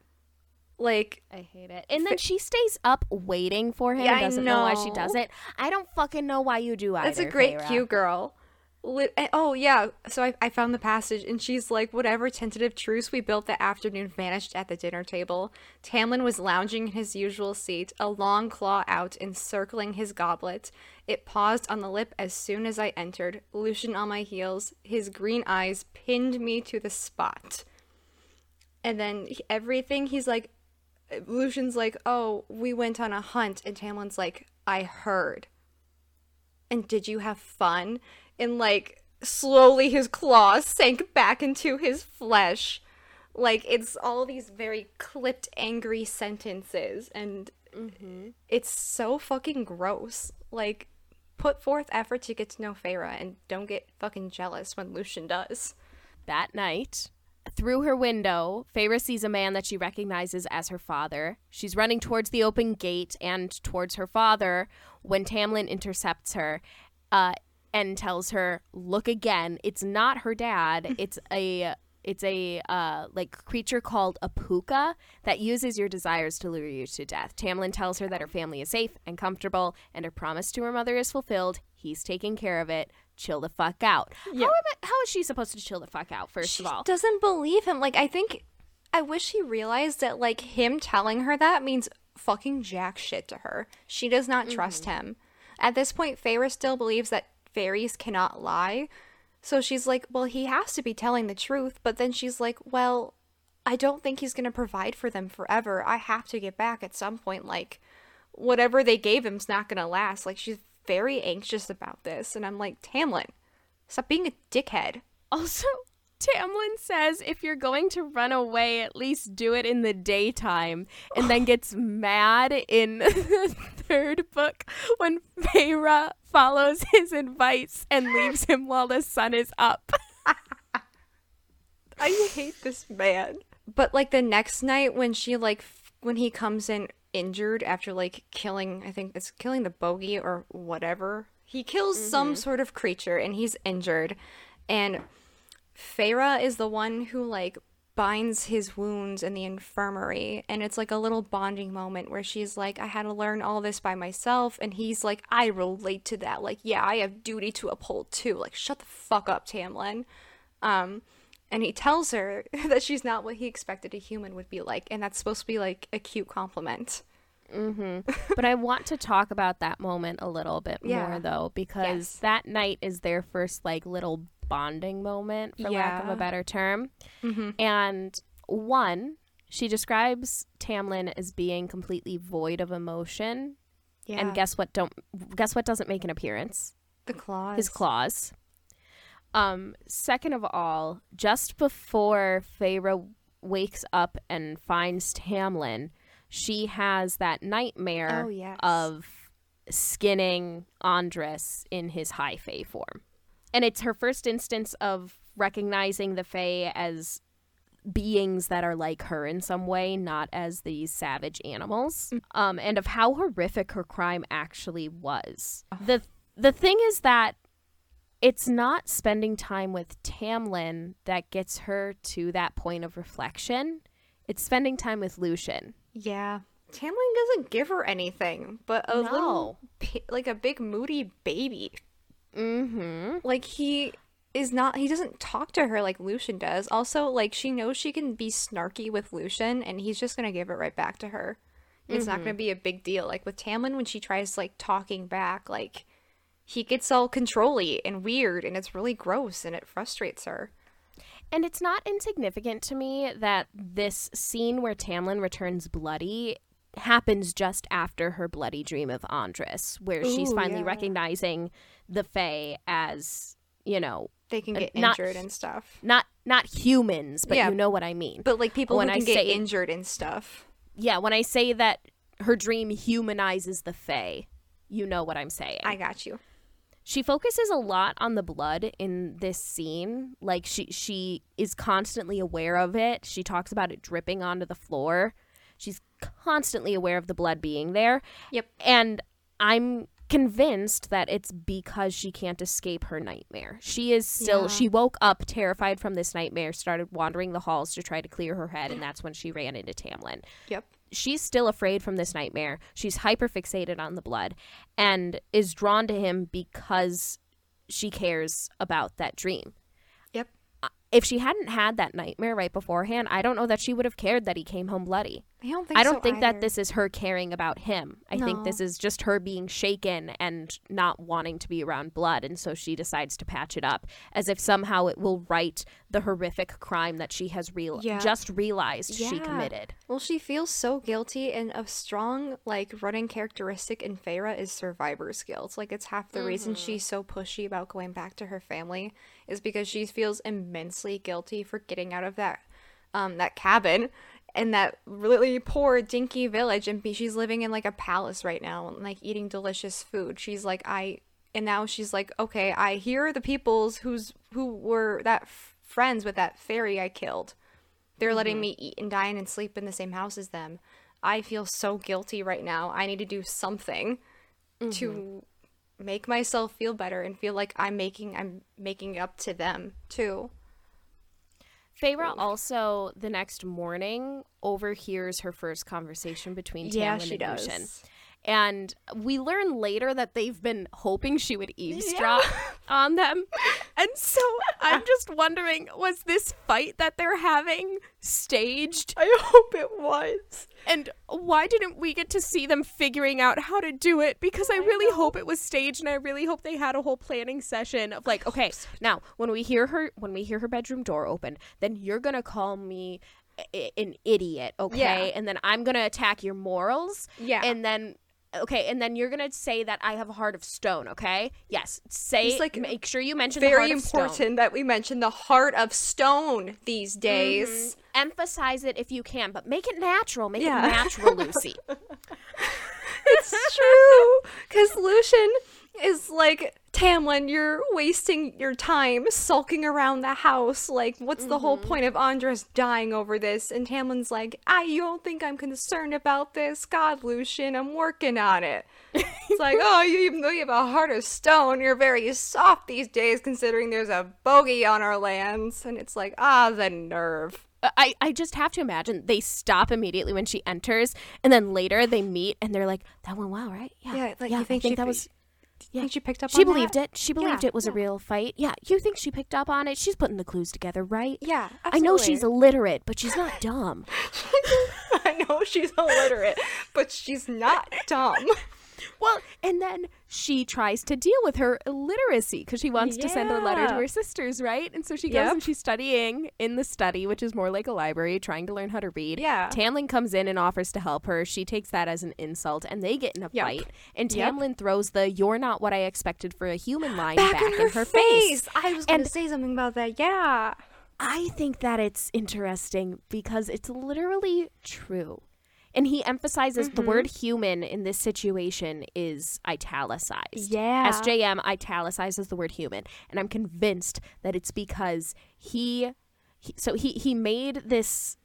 like I hate it. And then she stays up waiting for him Yeah, and I doesn't know. why she does it. I don't fucking know why you do either. That's a great Feyre. cue, girl. And- eh, oh yeah, so I, I found the passage, and she's like, "Whatever tentative truce we built that afternoon vanished at the dinner table." Tamlin was lounging in his usual seat, a long claw out, encircling his goblet. It paused on the lip as soon as I entered. Lucien on my heels, his green eyes pinned me to the spot. And then everything, he's like, Lucien's like, "Oh, we went on a hunt," and Tamlin's like, "I heard." and did you have fun? And like slowly his claws sank back into his flesh. Like it's all these very clipped, angry sentences, and it's so fucking gross. Like, put forth effort to get to know Feyre and don't get fucking jealous when Lucien does. That night, through her window, Feyre sees a man that she recognizes as her father. She's running towards the open gate and towards her father when Tamlin intercepts her uh, and tells her, "Look again. It's not her dad. [LAUGHS] It's a." It's a uh, like creature called a puca that uses your desires to lure you to death. Tamlin tells her that her family is safe and comfortable, and her promise to her mother is fulfilled. He's taking care of it. Chill the fuck out. How, am I, how is she supposed to chill the fuck out? First she of all, doesn't believe him. Like I think I wish he realized that like him telling her that means fucking jack shit to her. She does not trust him. At this point, Feyre still believes that fairies cannot lie. So she's like, well, he has to be telling the truth. But then she's like, well, I don't think he's going to provide for them forever. I have to get back at some point. Like, whatever they gave him's not going to last. Like, she's very anxious about this. And I'm like, Tamlin, stop being a dickhead. Also, Tamlin says if you're going to run away, at least do it in the daytime, and then gets mad in [LAUGHS] the third book when Feyre follows his advice and leaves him while the sun is up. [LAUGHS] I hate this man. But like the next night when she like f- when he comes in injured after like killing I think it's killing the bogey or whatever. He kills some mm-hmm. sort of creature and he's injured and Feyre is the one who like binds his wounds in the infirmary and it's like a little bonding moment where she's like I had to learn all this by myself and he's like I relate to that. Like yeah I have duty to uphold too. Like shut the fuck up Tamlin. Um and he tells her [LAUGHS] that she's not what he expected a human would be like and that's supposed to be like a cute compliment. [LAUGHS] But I want to talk about that moment a little bit Yeah. more though because Yes. that night is their first like little bonding moment for lack of a better term. Mhm. And one, she describes Tamlin as being completely void of emotion. yeah And guess what don't guess what doesn't make an appearance? the claws His claws. Um second of all, just before Feyre wakes up and finds Tamlin, she has that nightmare Oh, yes. of skinning Andras in his high Fae form. And it's her first instance of recognizing the Fae as beings that are like her in some way, not as these savage animals, um, and of how horrific her crime actually was. the The thing is that it's not spending time with Tamlin that gets her to that point of reflection. It's spending time with Lucien. Yeah. Tamlin doesn't give her anything, but a No. little, like a big moody baby. Mm-hmm. Like he is not, he doesn't talk to her like Lucien does. Also, like she knows she can be snarky with Lucien, and he's just gonna give it right back to her. It's not gonna be a big deal. Like with Tamlin, when she tries like talking back, like he gets all controlly and weird, and it's really gross, and it frustrates her. And it's not insignificant to me that this scene where Tamlin returns bloody happens just after her bloody dream of Andras, where she's finally yeah. recognizing the Fae as, you know, They can Uh, get not- injured and stuff. not not humans, but Yeah. you know what I mean. But like people When who I can get say- injured and stuff. yeah, when I say that her dream humanizes the Fae, you know what I'm saying. I got you. she focuses a lot on the blood in this scene like she she is constantly aware of it she talks about it dripping onto the floor she's constantly aware of the blood being there Yep. and i'm convinced that it's because she can't escape her nightmare she is still Yeah. she woke up terrified from this nightmare started wandering the halls to try to clear her head and that's when she ran into tamlin Yep. she's still afraid from this nightmare. She's hyper fixated on the blood and is drawn to him because she cares about that dream. If she hadn't had that nightmare right beforehand, I don't know that she would have cared that he came home bloody. I don't think I don't so think either. that this is her caring about him. I think this is just her being shaken and not wanting to be around blood. And so she decides to patch it up as if somehow it will right the horrific crime that she has real- Yeah. just realized she committed. Well, she feels so guilty, and a strong, like, running characteristic in Feyre is survivor's guilt. Like, it's half the reason Mm-hmm. she's so pushy about going back to her family is because she feels immensely guilty for getting out of that, um, that cabin and that really poor, dinky village, and she's living in like a palace right now, and like eating delicious food. She's like, I, and now she's like, okay, I hear the peoples who's who were that f- friends with that fairy I killed. They're letting me eat and dine and sleep in the same house as them. I feel so guilty right now. I need to do something to make myself feel better and feel like I'm making I'm making up to them too. Feyre also the next morning overhears her first conversation between Tamlin and Lucien. And we learn later that they've been hoping she would eavesdrop [LAUGHS] on them. And so I'm just wondering was this fight that they're having staged? I hope it was. And why didn't we get to see them figuring out how to do it? Because I really hope it was staged and I really hope they had a whole planning session of like, okay, now when we hear her when we hear her bedroom door open, then you're going to call me an idiot, okay? Yeah. And then I'm going to attack your morals. Yeah. And then okay, and then you're going to say that I have a heart of stone, okay? Yes. Say It's, like, make sure you mention the Very heart of stone. important that we mention the heart of stone these mm-hmm. days. Emphasize it if you can, but make it natural. Make Yeah. it natural, [LAUGHS] Lucy. It's true. Because Lucien is like, Tamlin, you're wasting your time sulking around the house. Like, what's the whole point of Andras dying over this? And Tamlin's like, I, you don't think I'm concerned about this? God, Lucien, I'm working on it. It's like, [LAUGHS] oh, you, even though you have a heart of stone, you're very soft these days considering there's a bogey on our lands. And it's like, ah, the nerve. I, I just have to imagine they stop immediately when she enters, and then later they meet and they're like, "That went well, right? Yeah, Yeah, like, yeah, you think I think that was." Yeah. Think she picked up She on that? believed it. She believed Yeah, it was a real fight. Yeah, you think she picked up on it? She's putting the clues together, right? Yeah, I know she's illiterate, but she's not dumb. [LAUGHS] I know she's illiterate, but she's not dumb. [LAUGHS] well, and then she tries to deal with her illiteracy because she wants to send a letter to her sisters, right? And so she goes Yep. and she's studying in the study, which is more like a library, trying to learn how to read. Yeah. Tamlin comes in and offers to help her. She takes that as an insult, and they get in a Yep. fight. And Yep. Tamlin throws the "You're not what I expected for a human" line back, Back, in her, face. I was gonna say something about that. Yeah. I think that it's interesting because it's literally true. And he emphasizes the word Mm-hmm. human in this situation is italicized. Yeah. SJM italicizes the word human. And I'm convinced that it's because he he, so he he made this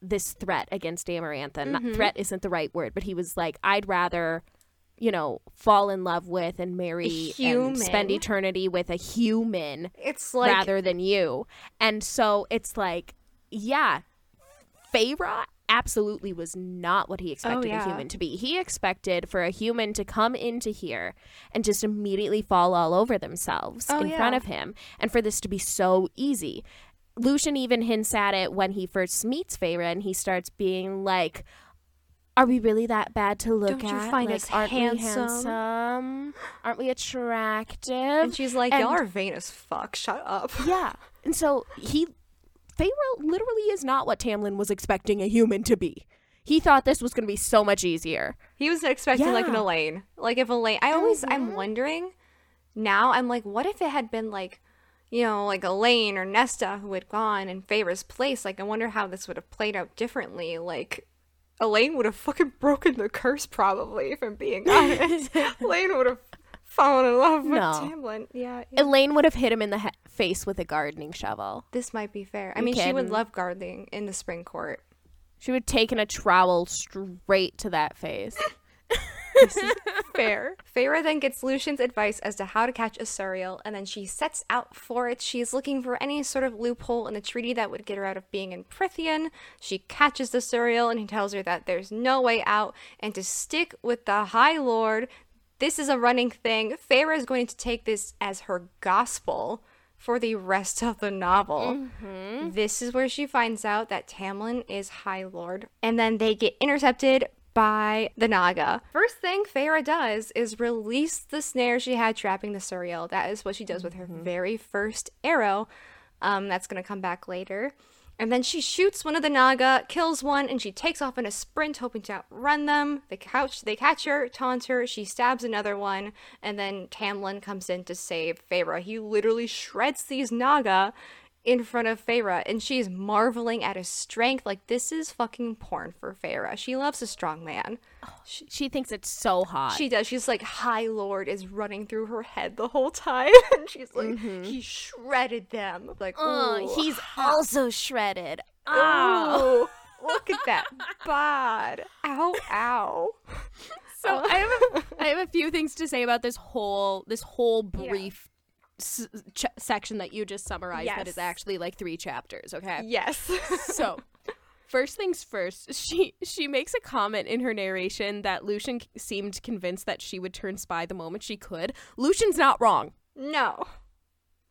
this threat against Amarantha. Not, threat isn't the right word, but he was like, I'd rather, you know, fall in love with and marry and spend eternity with a human It's like rather than you. And so it's like, yeah, Feyre absolutely was not what he oh, expected yeah. a human to be. He expected for a human to come into here and just immediately fall all over themselves Oh, in front of him and for this to be so easy. Lucien even hints at it when he first meets Feyre and he starts being like, are we really that bad to look Don't you at? find Like, us aren't handsome?" we handsome? Aren't we attractive? and she's like, and- y'all are vain as fuck. Shut up. Yeah. And so he Feyre literally is not what Tamlin was expecting a human to be. He thought this was going to be so much easier. He was expecting like an Elain. Like if Elain, I always I'm uh-huh. wondering. Now I'm like, what if it had been like, you know, like Elain or Nesta who had gone in Feyre's place? Like I wonder how this would have played out differently. Like Elain would have fucking broken the curse probably. If I'm being [LAUGHS] honest, Elain would have fallen in love with No. Tamlin. Yeah, yeah. Elain would have hit him in the he- face with a gardening shovel. this might be fair. I You mean, she would love gardening in the spring court. She would have taken a trowel straight to that face. [LAUGHS] This is fair. Feyre then gets Lucien's advice as to how to catch a Suriel, and then she sets out for it. She's looking for any sort of loophole in the treaty that would get her out of being in Prythian. She catches the Suriel, and he tells her that there's no way out, and to stick with the High Lord. This is a running thing. Feyre is going to take this as her gospel for the rest of the novel. This is where she finds out that Tamlin is High Lord. And then they get intercepted by the Naga. First thing Feyre does is release the snare she had trapping the Suriel. That is what she does with her very first arrow. Um, that's going to come back later. And then she shoots one of the Naga, kills one, and she takes off in a sprint, hoping to outrun them. They couch, they catch her, taunt her. She stabs another one, and then Tamlin comes in to save Feyre. He literally shreds these Naga in front of Feyre, and she's marveling at his strength. Like this is fucking porn for Feyre. She loves a strong man. She thinks it's so hot. She does. She's like, High Lord is running through her head the whole time. [LAUGHS] and she's like, mm-hmm. he shredded them. Like, uh, ooh, he's also shredded. Oh. Ooh, look at that [LAUGHS] bod. Ow, ow. So I have a, I have a few things to say about this whole this whole brief s- ch- section that you just summarized. That is actually like three chapters. Okay. Yes. [LAUGHS] so first things first she she makes a comment in her narration that lucien c- seemed convinced that she would turn spy the moment she could lucien's not wrong no.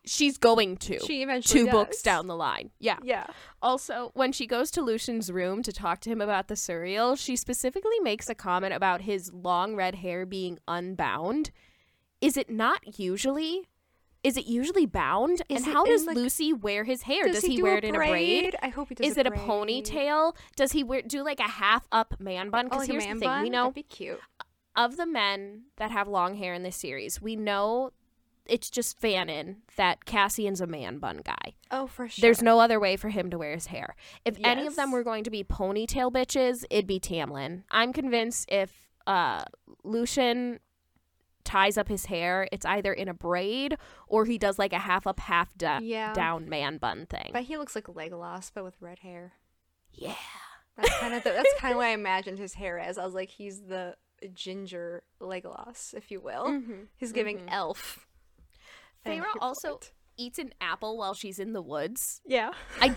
she's going to She eventually two books down the line yeah Yeah. also when she goes to lucien's room to talk to him about the Suriel she specifically makes a comment about his long red hair being unbound is it not usually is it usually bound Is and how does like- lucy wear his hair does, he, do wear it in a braid I hope he does is it a ponytail? Does he wear do like a half up man bun? Oh, Because like here's the thing: bun? we know That'd be cute. of the men that have long hair in this series, we know it's just fanon that Cassian's a man bun guy. Oh, for sure. There's no other way for him to wear his hair. If any of them were going to be ponytail bitches, it'd be Tamlin. I'm convinced if uh, Lucien ties up his hair, it's either in a braid or he does like a half up, half da- Yeah. down man bun thing. But he looks like Legolas, but with red hair. yeah. That's kind of the, that's kind of what I [LAUGHS] imagined his hair as. I was like, he's the ginger Legolas, if you will. Mhm. He's giving elf. And I'm Feyre also it. eats an apple while she's in the woods. yeah. I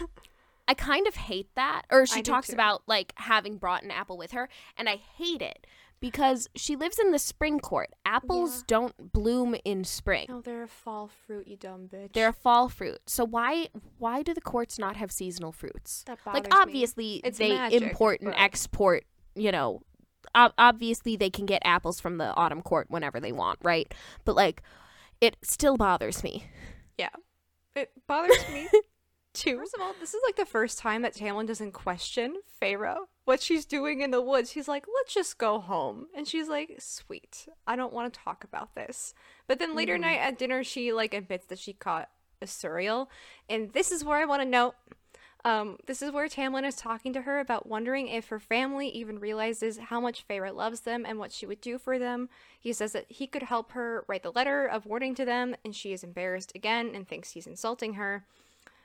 I kind of hate that. Or she I talks about like having brought an apple with her, and I hate it because she lives in the spring court. Apples Yeah. don't bloom in spring. No, they're a fall fruit, you dumb bitch. They're a fall fruit. So why why do the courts not have seasonal fruits? That Like bothers me. obviously they magic, import and but- export, you know, ob- obviously they can get apples from the autumn court whenever they want, right? But like it still bothers me. Yeah. It bothers me [LAUGHS] too. First of all, this is like the first time that Tamlin doesn't question Feyre what she's doing in the woods. He's like, let's just go home. And she's like, sweet. I don't want to talk about this. But then later night at dinner, she like admits that she caught a Suriel. And this is where I want to note. Um, this is where Tamlin is talking to her about wondering if her family even realizes how much Feyre loves them and what she would do for them. He says that he could help her write the letter of warning to them, and she is embarrassed again and thinks he's insulting her.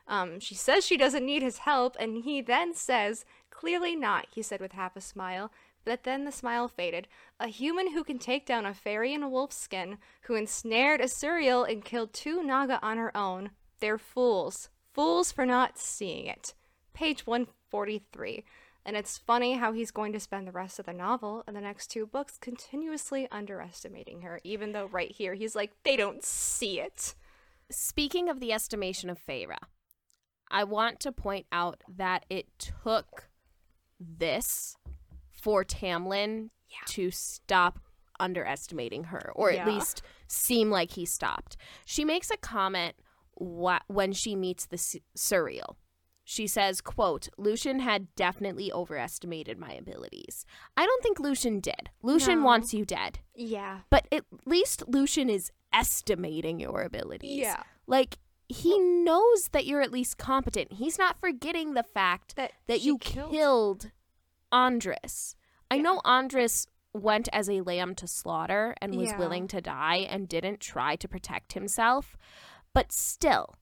Um, she says she doesn't need his help, and he then says, Clearly not, he said with half a smile. But then the smile faded. A human who can take down a fairy in a wolf's skin, who ensnared a Suriel and killed two Naga on her own. They're fools. Fools for not seeing it. Page 143. And it's funny how he's going to spend the rest of the novel and the next two books continuously underestimating her, even though right here he's like, they don't see it. Speaking of the estimation of Feyre, I want to point out that it took this for Tamlin Yeah. to stop underestimating her, or Yeah. at least seem like he stopped. She makes a comment wh- when she meets the Su- Suriel. She says, quote, Lucien had definitely overestimated my abilities. I don't think Lucien did. Lucien No. wants you dead. Yeah. But at least Lucien is estimating your abilities. Yeah. Like he knows that you're at least competent. He's not forgetting the fact That, that you killed- killed Andras. I know Andras went as a lamb to slaughter and was Yeah. willing to die and didn't try to protect himself, but still,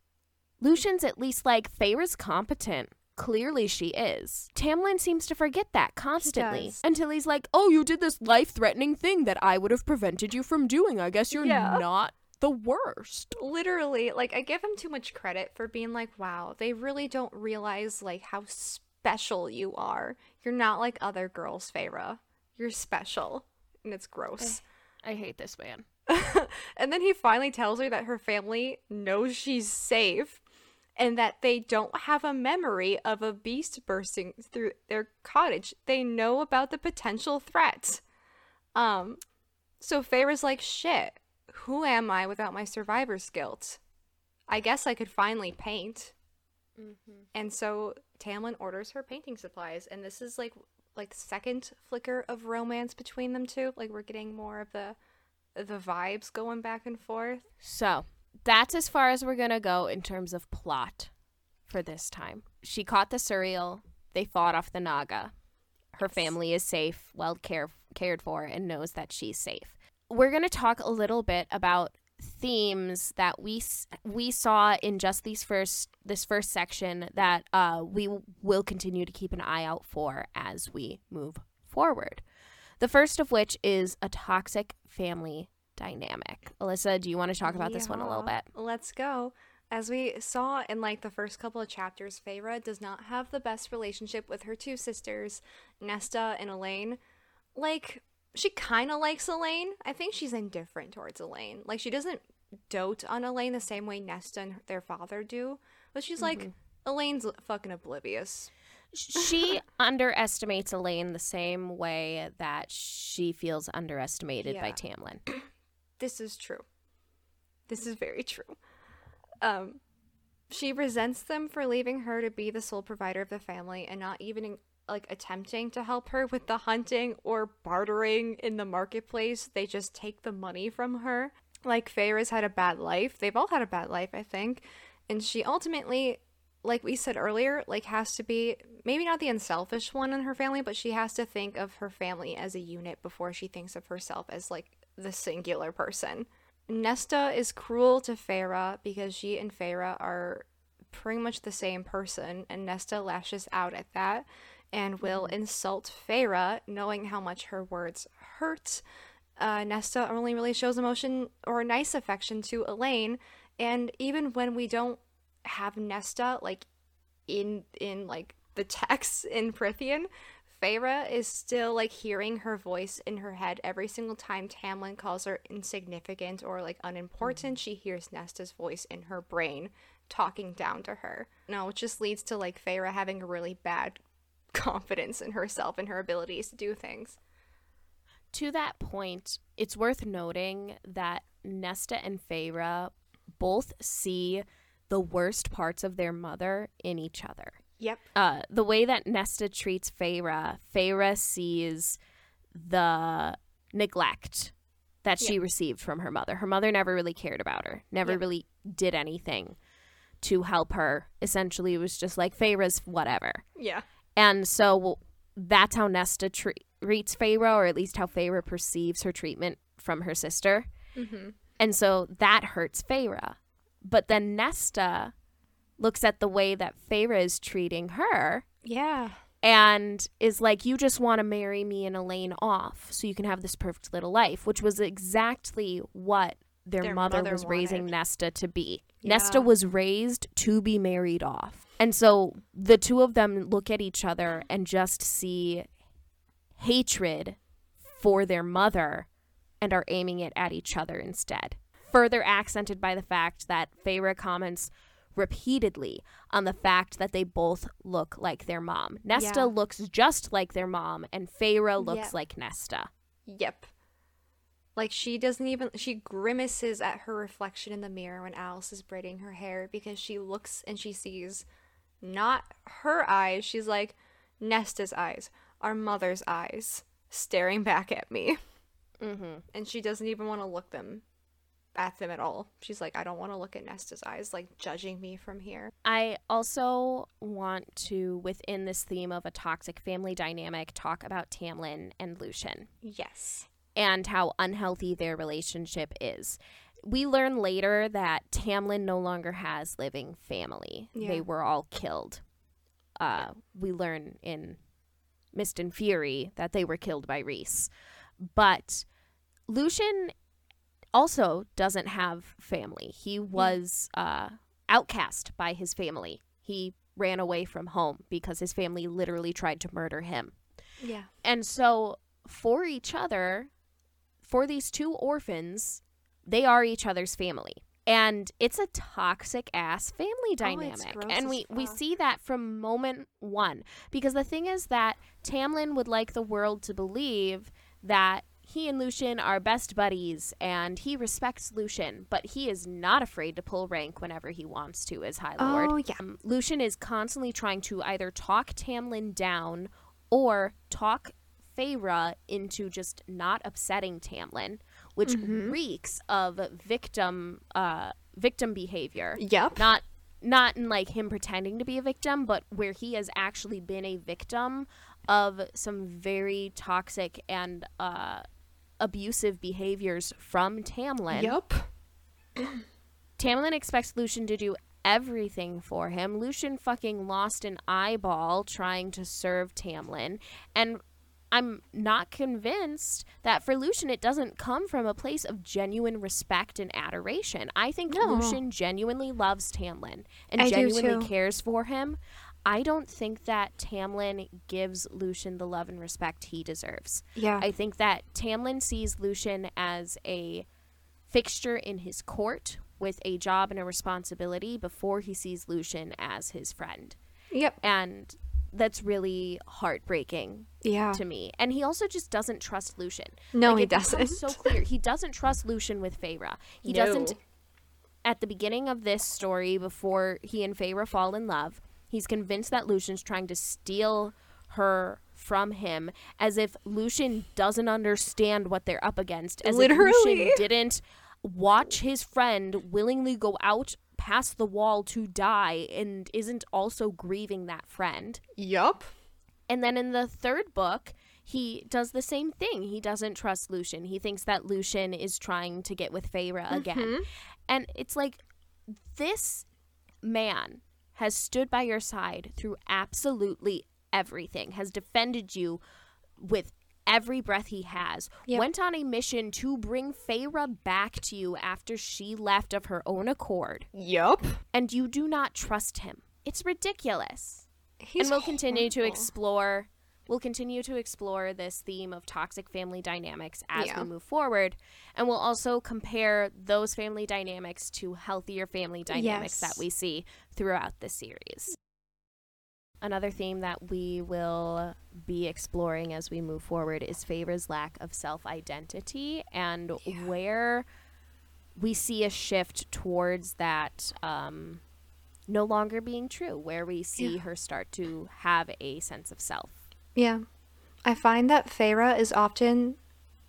Lucien's at least like Feyre's competent. Clearly, she is. Tamlin seems to forget that constantly does. until he's like, "Oh, you did this life-threatening thing that I would have prevented you from doing. I guess you're Yeah. not the worst." literally like i give him too much credit for being like wow they really don't realize like how special you are you're not like other girls Feyre. you're special and it's gross I hate this man. [LAUGHS] and then he finally tells her that her family knows she's safe and that they don't have a memory of a beast bursting through their cottage they know about the potential threat um so Feyre's like shit who am i without my survivor's guilt i guess i could finally paint mm-hmm. and so Tamlin orders her painting supplies, and this is like like the second flicker of romance between them two. Like we're getting more of the the vibes going back and forth. So that's as far as we're gonna go in terms of plot for this time. She caught the Suriel. They fought off the Naga. Her Yes. family is safe, well care- cared for, and knows that she's safe. We're gonna talk a little bit about themes that we we saw in just these first this first section that uh, we will continue to keep an eye out for as we move forward. The first of which is a toxic family dynamic. Alyssa, do you want to talk about this one a little bit? Let's go. As we saw in like the first couple of chapters, Feyre does not have the best relationship with her two sisters, Nesta and Elain. Like she kind of likes Elain. I think she's indifferent towards Elain. Like she doesn't dote on Elain the same way Nesta and their father do, but she's Mm-hmm. like Elain's fucking oblivious. she [LAUGHS] underestimates Elain the same way that she feels underestimated by Yeah. Tamlin. [CLEARS THROAT] This is true. This is very true. Um, she resents them for leaving her to be the sole provider of the family and not even like attempting to help her with the hunting or bartering in the marketplace. They just take the money from her. Like Feyre's had a bad life. They've all had a bad life, I think. And she ultimately, like we said earlier, like has to be maybe not the unselfish one in her family, but she has to think of her family as a unit before she thinks of herself as like the singular person. Nesta is cruel to Feyre because she and Feyre are pretty much the same person, and Nesta lashes out at that and will insult Feyre, knowing how much her words hurt. Uh, Nesta only really shows emotion or nice affection to Elain, and even when we don't have Nesta like in in like the text [LAUGHS] in Prythian, Feyre is still like hearing her voice in her head every single time Tamlin calls her insignificant or like unimportant. She hears Nesta's voice in her brain talking down to her. No, which just leads to like Feyre having a really bad confidence in herself and her abilities to do things. To that point, it's worth noting that Nesta and Feyre both see the worst parts of their mother in each other. Yep. uh, the way that Nesta treats Feyre, Feyre sees the neglect that she received from her mother. Her mother never really cared about her, never Yep. really did anything to help her. Essentially, it was just like Feyre's whatever. Yeah. And so that's how Nesta tre- treats Feyre, or at least how Feyre perceives her treatment from her sister. Mm-hmm. And so that hurts Feyre. But then Nesta looks at the way that Feyre is treating her Yeah. and is like, You just want to marry me and Elain off so you can have this perfect little life, which was exactly what their, Their mother, mother was raising. Nesta to be. Yeah. Nesta was raised to be married off. And so the two of them look at each other and just see hatred for their mother and are aiming it at each other instead. Further accented by the fact that Feyre comments repeatedly on the fact that they both look like their mom. Nesta Yeah. looks just like their mom, and Feyre looks Yeah. like Nesta. Yep. Like she doesn't even she grimaces at her reflection in the mirror when Alis is braiding her hair because she looks and she sees not her eyes, she's like Nesta's eyes, our mother's eyes, staring back at me. Mm-hmm. And she doesn't even want to look them at them at all. She's like, I don't want to look at Nesta's eyes, like judging me from here. I also want to, within this theme of a toxic family dynamic, talk about Tamlin and Lucien. Yes. and how unhealthy their relationship is. We learn later that Tamlin no longer has living family. Yeah. They were all killed. Uh, we learn in Mist and Fury that they were killed by Rhys. But Lucien also doesn't have family. He was uh, outcast by his family. He ran away from home because his family literally tried to murder him. Yeah. And so, for each other, for these two orphans, they are each other's family. And it's a toxic ass family dynamic. gross and we, we see that from moment one. Because the thing is that Tamlin would like the world to believe that he and Lucien are best buddies and he respects Lucien, but he is not afraid to pull rank whenever he wants to as High Lord. Oh, yeah. Um, Lucien is constantly trying to either talk Tamlin down or talk Feyre into just not upsetting Tamlin, which Mm-hmm. reeks of victim uh, victim behavior. Yep. Not not in like him pretending to be a victim, but where he has actually been a victim of some very toxic and uh, abusive behaviors from Tamlin. Yep. [CLEARS THROAT] Tamlin expects Lucien to do everything for him. Lucien fucking lost an eyeball trying to serve Tamlin. And I'm not convinced that for Lucien it doesn't come from a place of genuine respect and adoration. I think No. Lucien genuinely loves Tamlin and I genuinely cares for him. I don't think that Tamlin gives Lucien the love and respect he deserves. Yeah. I think that Tamlin sees Lucien as a fixture in his court with a job and a responsibility before he sees Lucien as his friend. yep. And that's really heartbreaking Yeah. to me. And he also just doesn't trust Lucien. No, Like, he doesn't. so clear. He doesn't trust Lucien with Feyre. He No. doesn't at the beginning of this story before he and Feyre fall in love, he's convinced that Lucien's trying to steal her from him as if Lucien doesn't understand what they're up against. As if Lucien didn't watch his friend willingly go out past the wall to die and isn't also grieving that friend. Yup. And then in the third book, he does the same thing. He doesn't trust Lucien. He thinks that Lucien is trying to get with Feyre mm-hmm. again. And it's like this man has stood by your side through absolutely everything, has defended you with every breath he has, Yep. went on a mission to bring Feyre back to you after she left of her own accord, Yup. and you do not trust him. It's ridiculous He's and we'll continue to explore we'll continue to explore this theme of toxic family dynamics as Yeah. we move forward and we'll also compare those family dynamics to healthier family dynamics Yes. that we see throughout the series another theme that we will be exploring as we move forward is Feyre's lack of self-identity and Yeah. where we see a shift towards that um, no longer being true, where we see Yeah. her start to have a sense of self. Yeah. I find that Feyre is often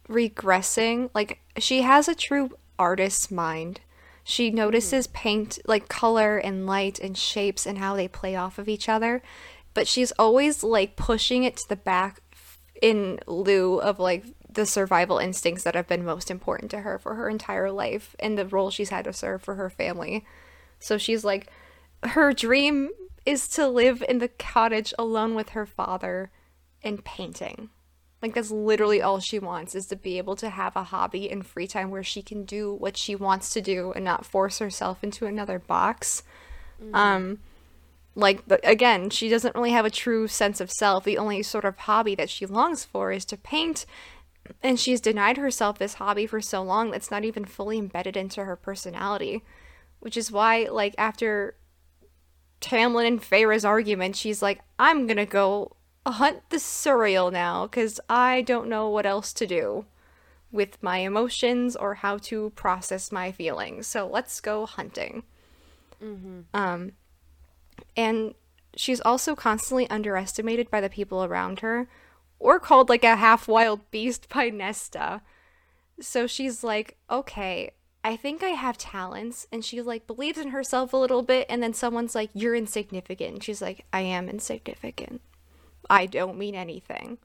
regressing. Like, she has a true artist's mind. She notices hmm. paint, like color and light and shapes and how they play off of each other. But she's always like pushing it to the back in lieu of like the survival instincts that have been most important to her for her entire life and the role she's had to serve for her family. So she's like her dream is to live in the cottage alone with her father and painting. Like that's literally all she wants is to be able to have a hobby and free time where she can do what she wants to do and not force herself into another box. Mm. Um like again, she doesn't really have a true sense of self. The only sort of hobby that she longs for is to paint and she's denied herself this hobby for so long that's not even fully embedded into her personality. Which is why like after Tamlin and Feyre's argument, she's like, I'm gonna go hunt the Suriel now because I don't know what else to do with my emotions or how to process my feelings. So let's go hunting. Mm-hmm. Um, and she's also constantly underestimated by the people around her or called like a half wild beast by Nesta. So she's like, okay, I think I have talents. And she like believes in herself a little bit. And then someone's like, you're insignificant. And she's like, I am insignificant. I don't mean anything.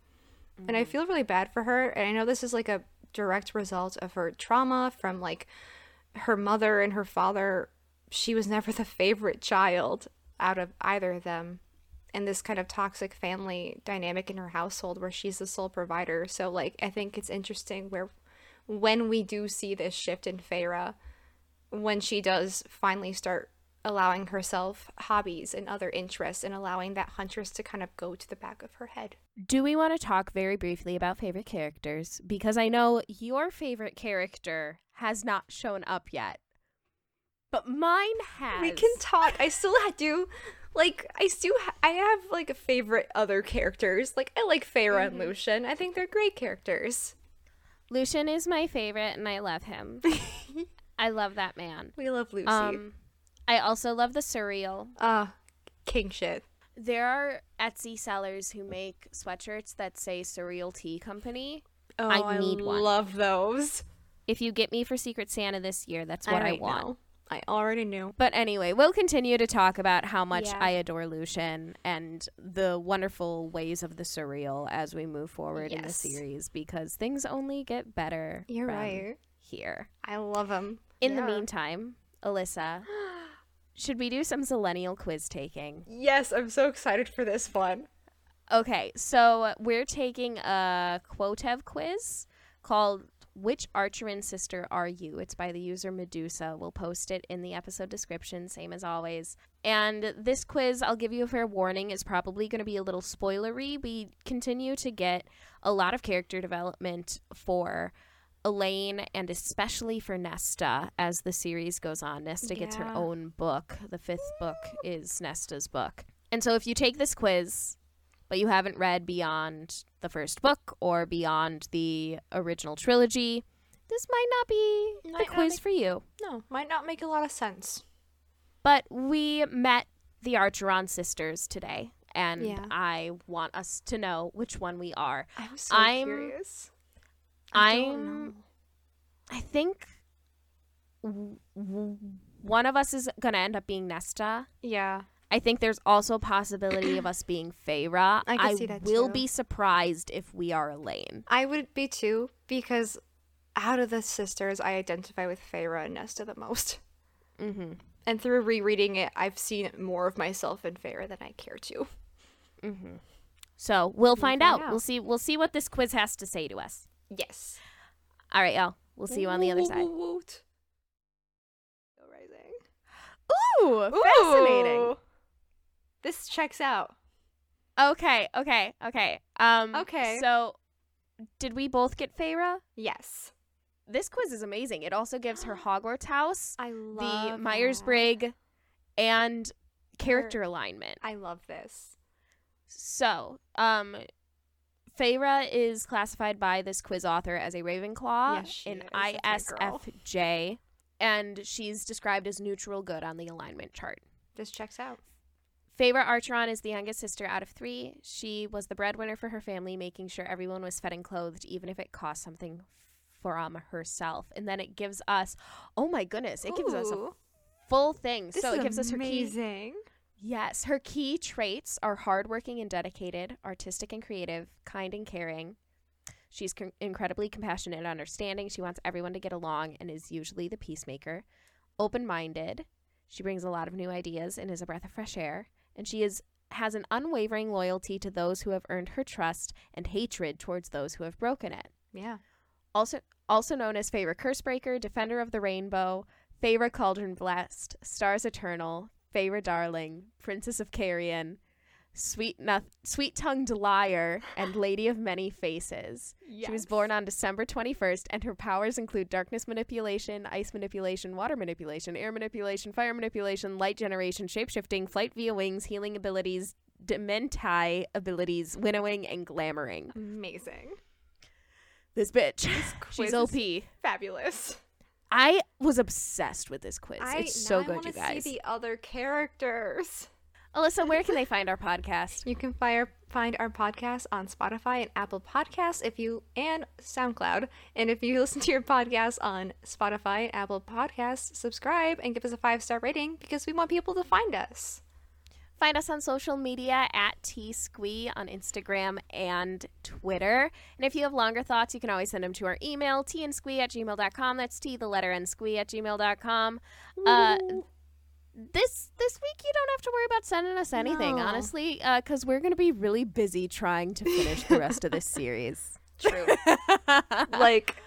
Mm-hmm. And I mm-hmm. feel really bad for her. And I know this is like a direct result of her trauma from like her mother and her father. She was never the favorite child out of either of them and this kind of toxic family dynamic in her household where she's the sole provider. So like I think it's interesting where when we do see this shift in Feyre, when she does finally start allowing herself hobbies and other interests and allowing that huntress to kind of go to the back of her head. Do we want to talk very briefly about favorite characters? Because I know your favorite character has not shown up yet. But mine has. We can talk. I still do like I still, ha- I have like a favorite other characters. Like I like Feyre mm-hmm. and Lucien. I think they're great characters. Lucien is my favorite and I love him. [LAUGHS] I love that man. We love Lucy. Um I also love the Suriel. Ah, uh, king shit. There are Etsy sellers who make sweatshirts that say Suriel Tea Company. Oh, I need I one. Love those. If you get me for Secret Santa this year, that's what I, I want. Know. I already knew. But anyway, we'll continue to talk about how much yeah. I adore Lucien and the wonderful ways of the Suriel as we move forward yes. in the series because things only get better. You're right. Here. I love them. In yeah. the meantime, Alyssa, [GASPS] should we do some Zillennial quiz taking? Yes, I'm so excited for this one. Okay, so we're taking a Quotev quiz called which Archeron sister are you? It's by the user Medusa. We'll post it in the episode description, same as always. And this quiz, I'll give you a fair warning, is probably going to be a little spoilery. We continue to get a lot of character development for Elain and especially for Nesta as the series goes on. Nesta yeah. gets her own book. The fifth book is Nesta's book. And so if you take this quiz, but you haven't read beyond the first book or beyond the original trilogy, this might not be might the quiz make, for you. No, might not make a lot of sense. But we met the Archeron sisters today, and yeah. I want us to know which one we are. I'm so I'm, curious. I am I think w- w- one of us is gonna end up being Nesta. Yeah. I think there's also a possibility of us being Feyre. [CLEARS THROAT] I, I see that will too. be surprised if we are Elain. I would be too, because out of the sisters, I identify with Feyre and Nesta the most. Mm-hmm. And through rereading it, I've seen more of myself in Feyre than I care to. Mm-hmm. So we'll, we'll find, find out. out. We'll see. We'll see what this quiz has to say to us. Yes. All right, y'all. We'll see you on the other side. Ooh, Ooh, fascinating. This checks out. Okay, okay, okay. Um Okay. So did we both get Feyre? Yes. This quiz is amazing. It also gives her [GASPS] Hogwarts house, I love the Myers Briggs, and character her, alignment. I love this. So, um, Feyre is classified by this quiz author as a Ravenclaw yes, in ISFJ, and she's described as neutral good on the alignment chart. This checks out. Feyre Archeron is the youngest sister out of three. She was the breadwinner for her family, making sure everyone was fed and clothed, even if it cost something from herself. And then it gives us, oh my goodness, it Ooh. gives us a full thing. This so it gives amazing. us her key. Yes, her key traits are hardworking and dedicated, artistic and creative, kind and caring. She's incredibly compassionate and understanding. She wants everyone to get along and is usually the peacemaker. Open minded, She brings a lot of new ideas and is a breath of fresh air. And she is has an unwavering loyalty to those who have earned her trust and hatred towards those who have broken it. Yeah. Also also known as Feyre Cursebreaker, Defender of the Rainbow, Feyre Cauldron Blessed, Stars Eternal, Feyre Darling, Princess of Carrion, Sweet Sweet Tongued Liar, and [GASPS] Lady of Many Faces. She was born on December 21st, and her powers include darkness manipulation, ice manipulation, water manipulation, air manipulation, fire manipulation, light generation, shapeshifting, flight via wings, healing abilities, daemati abilities, winnowing, and glamoring. Amazing. This bitch. [LAUGHS] quiz She's is OP. Fabulous. I was obsessed with this quiz. I, it's so good, you guys. See the other characters. Alyssa, where can they [LAUGHS] find our podcast? You can fire, find our podcast on Spotify and Apple Podcasts if you and SoundCloud. And if you [LAUGHS] listen to your podcast on Spotify and Apple Podcasts, subscribe and give us a five star rating because we want people to find us. Find us on social media at T Squee on Instagram and Twitter. And if you have longer thoughts, you can always send them to our email, tandsquee at gmail.com. That's T, the letter and squee at gmail.com. Uh, this this week you don't have to worry about sending us anything, No. honestly, because we're going to be really busy trying to finish the rest of this [LAUGHS] series. True. [LAUGHS] like,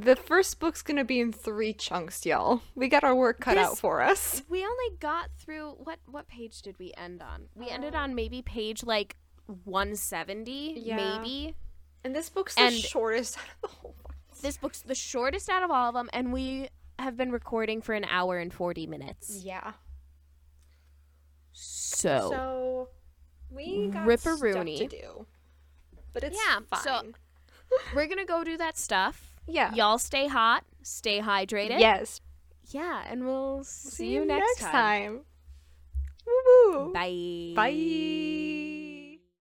the first book's gonna be in three chunks, y'all. We got our work cut out for us. [LAUGHS] We only got through what what page did we end on? We ended um, on maybe page like 170, Yeah. maybe. And this book's the And- shortest [LAUGHS] out of the whole book. This book's the shortest out of all of them, and we have been recording for an hour and 40 minutes. Yeah. So, So we got Ripperoonie. stuff to do. But it's Yeah, fine. so- [LAUGHS] we're going to go do that stuff. Yeah. Y'all stay hot, stay hydrated. Yes. Yeah, and we'll see, you next, time. time. Woo woo. Bye. Bye.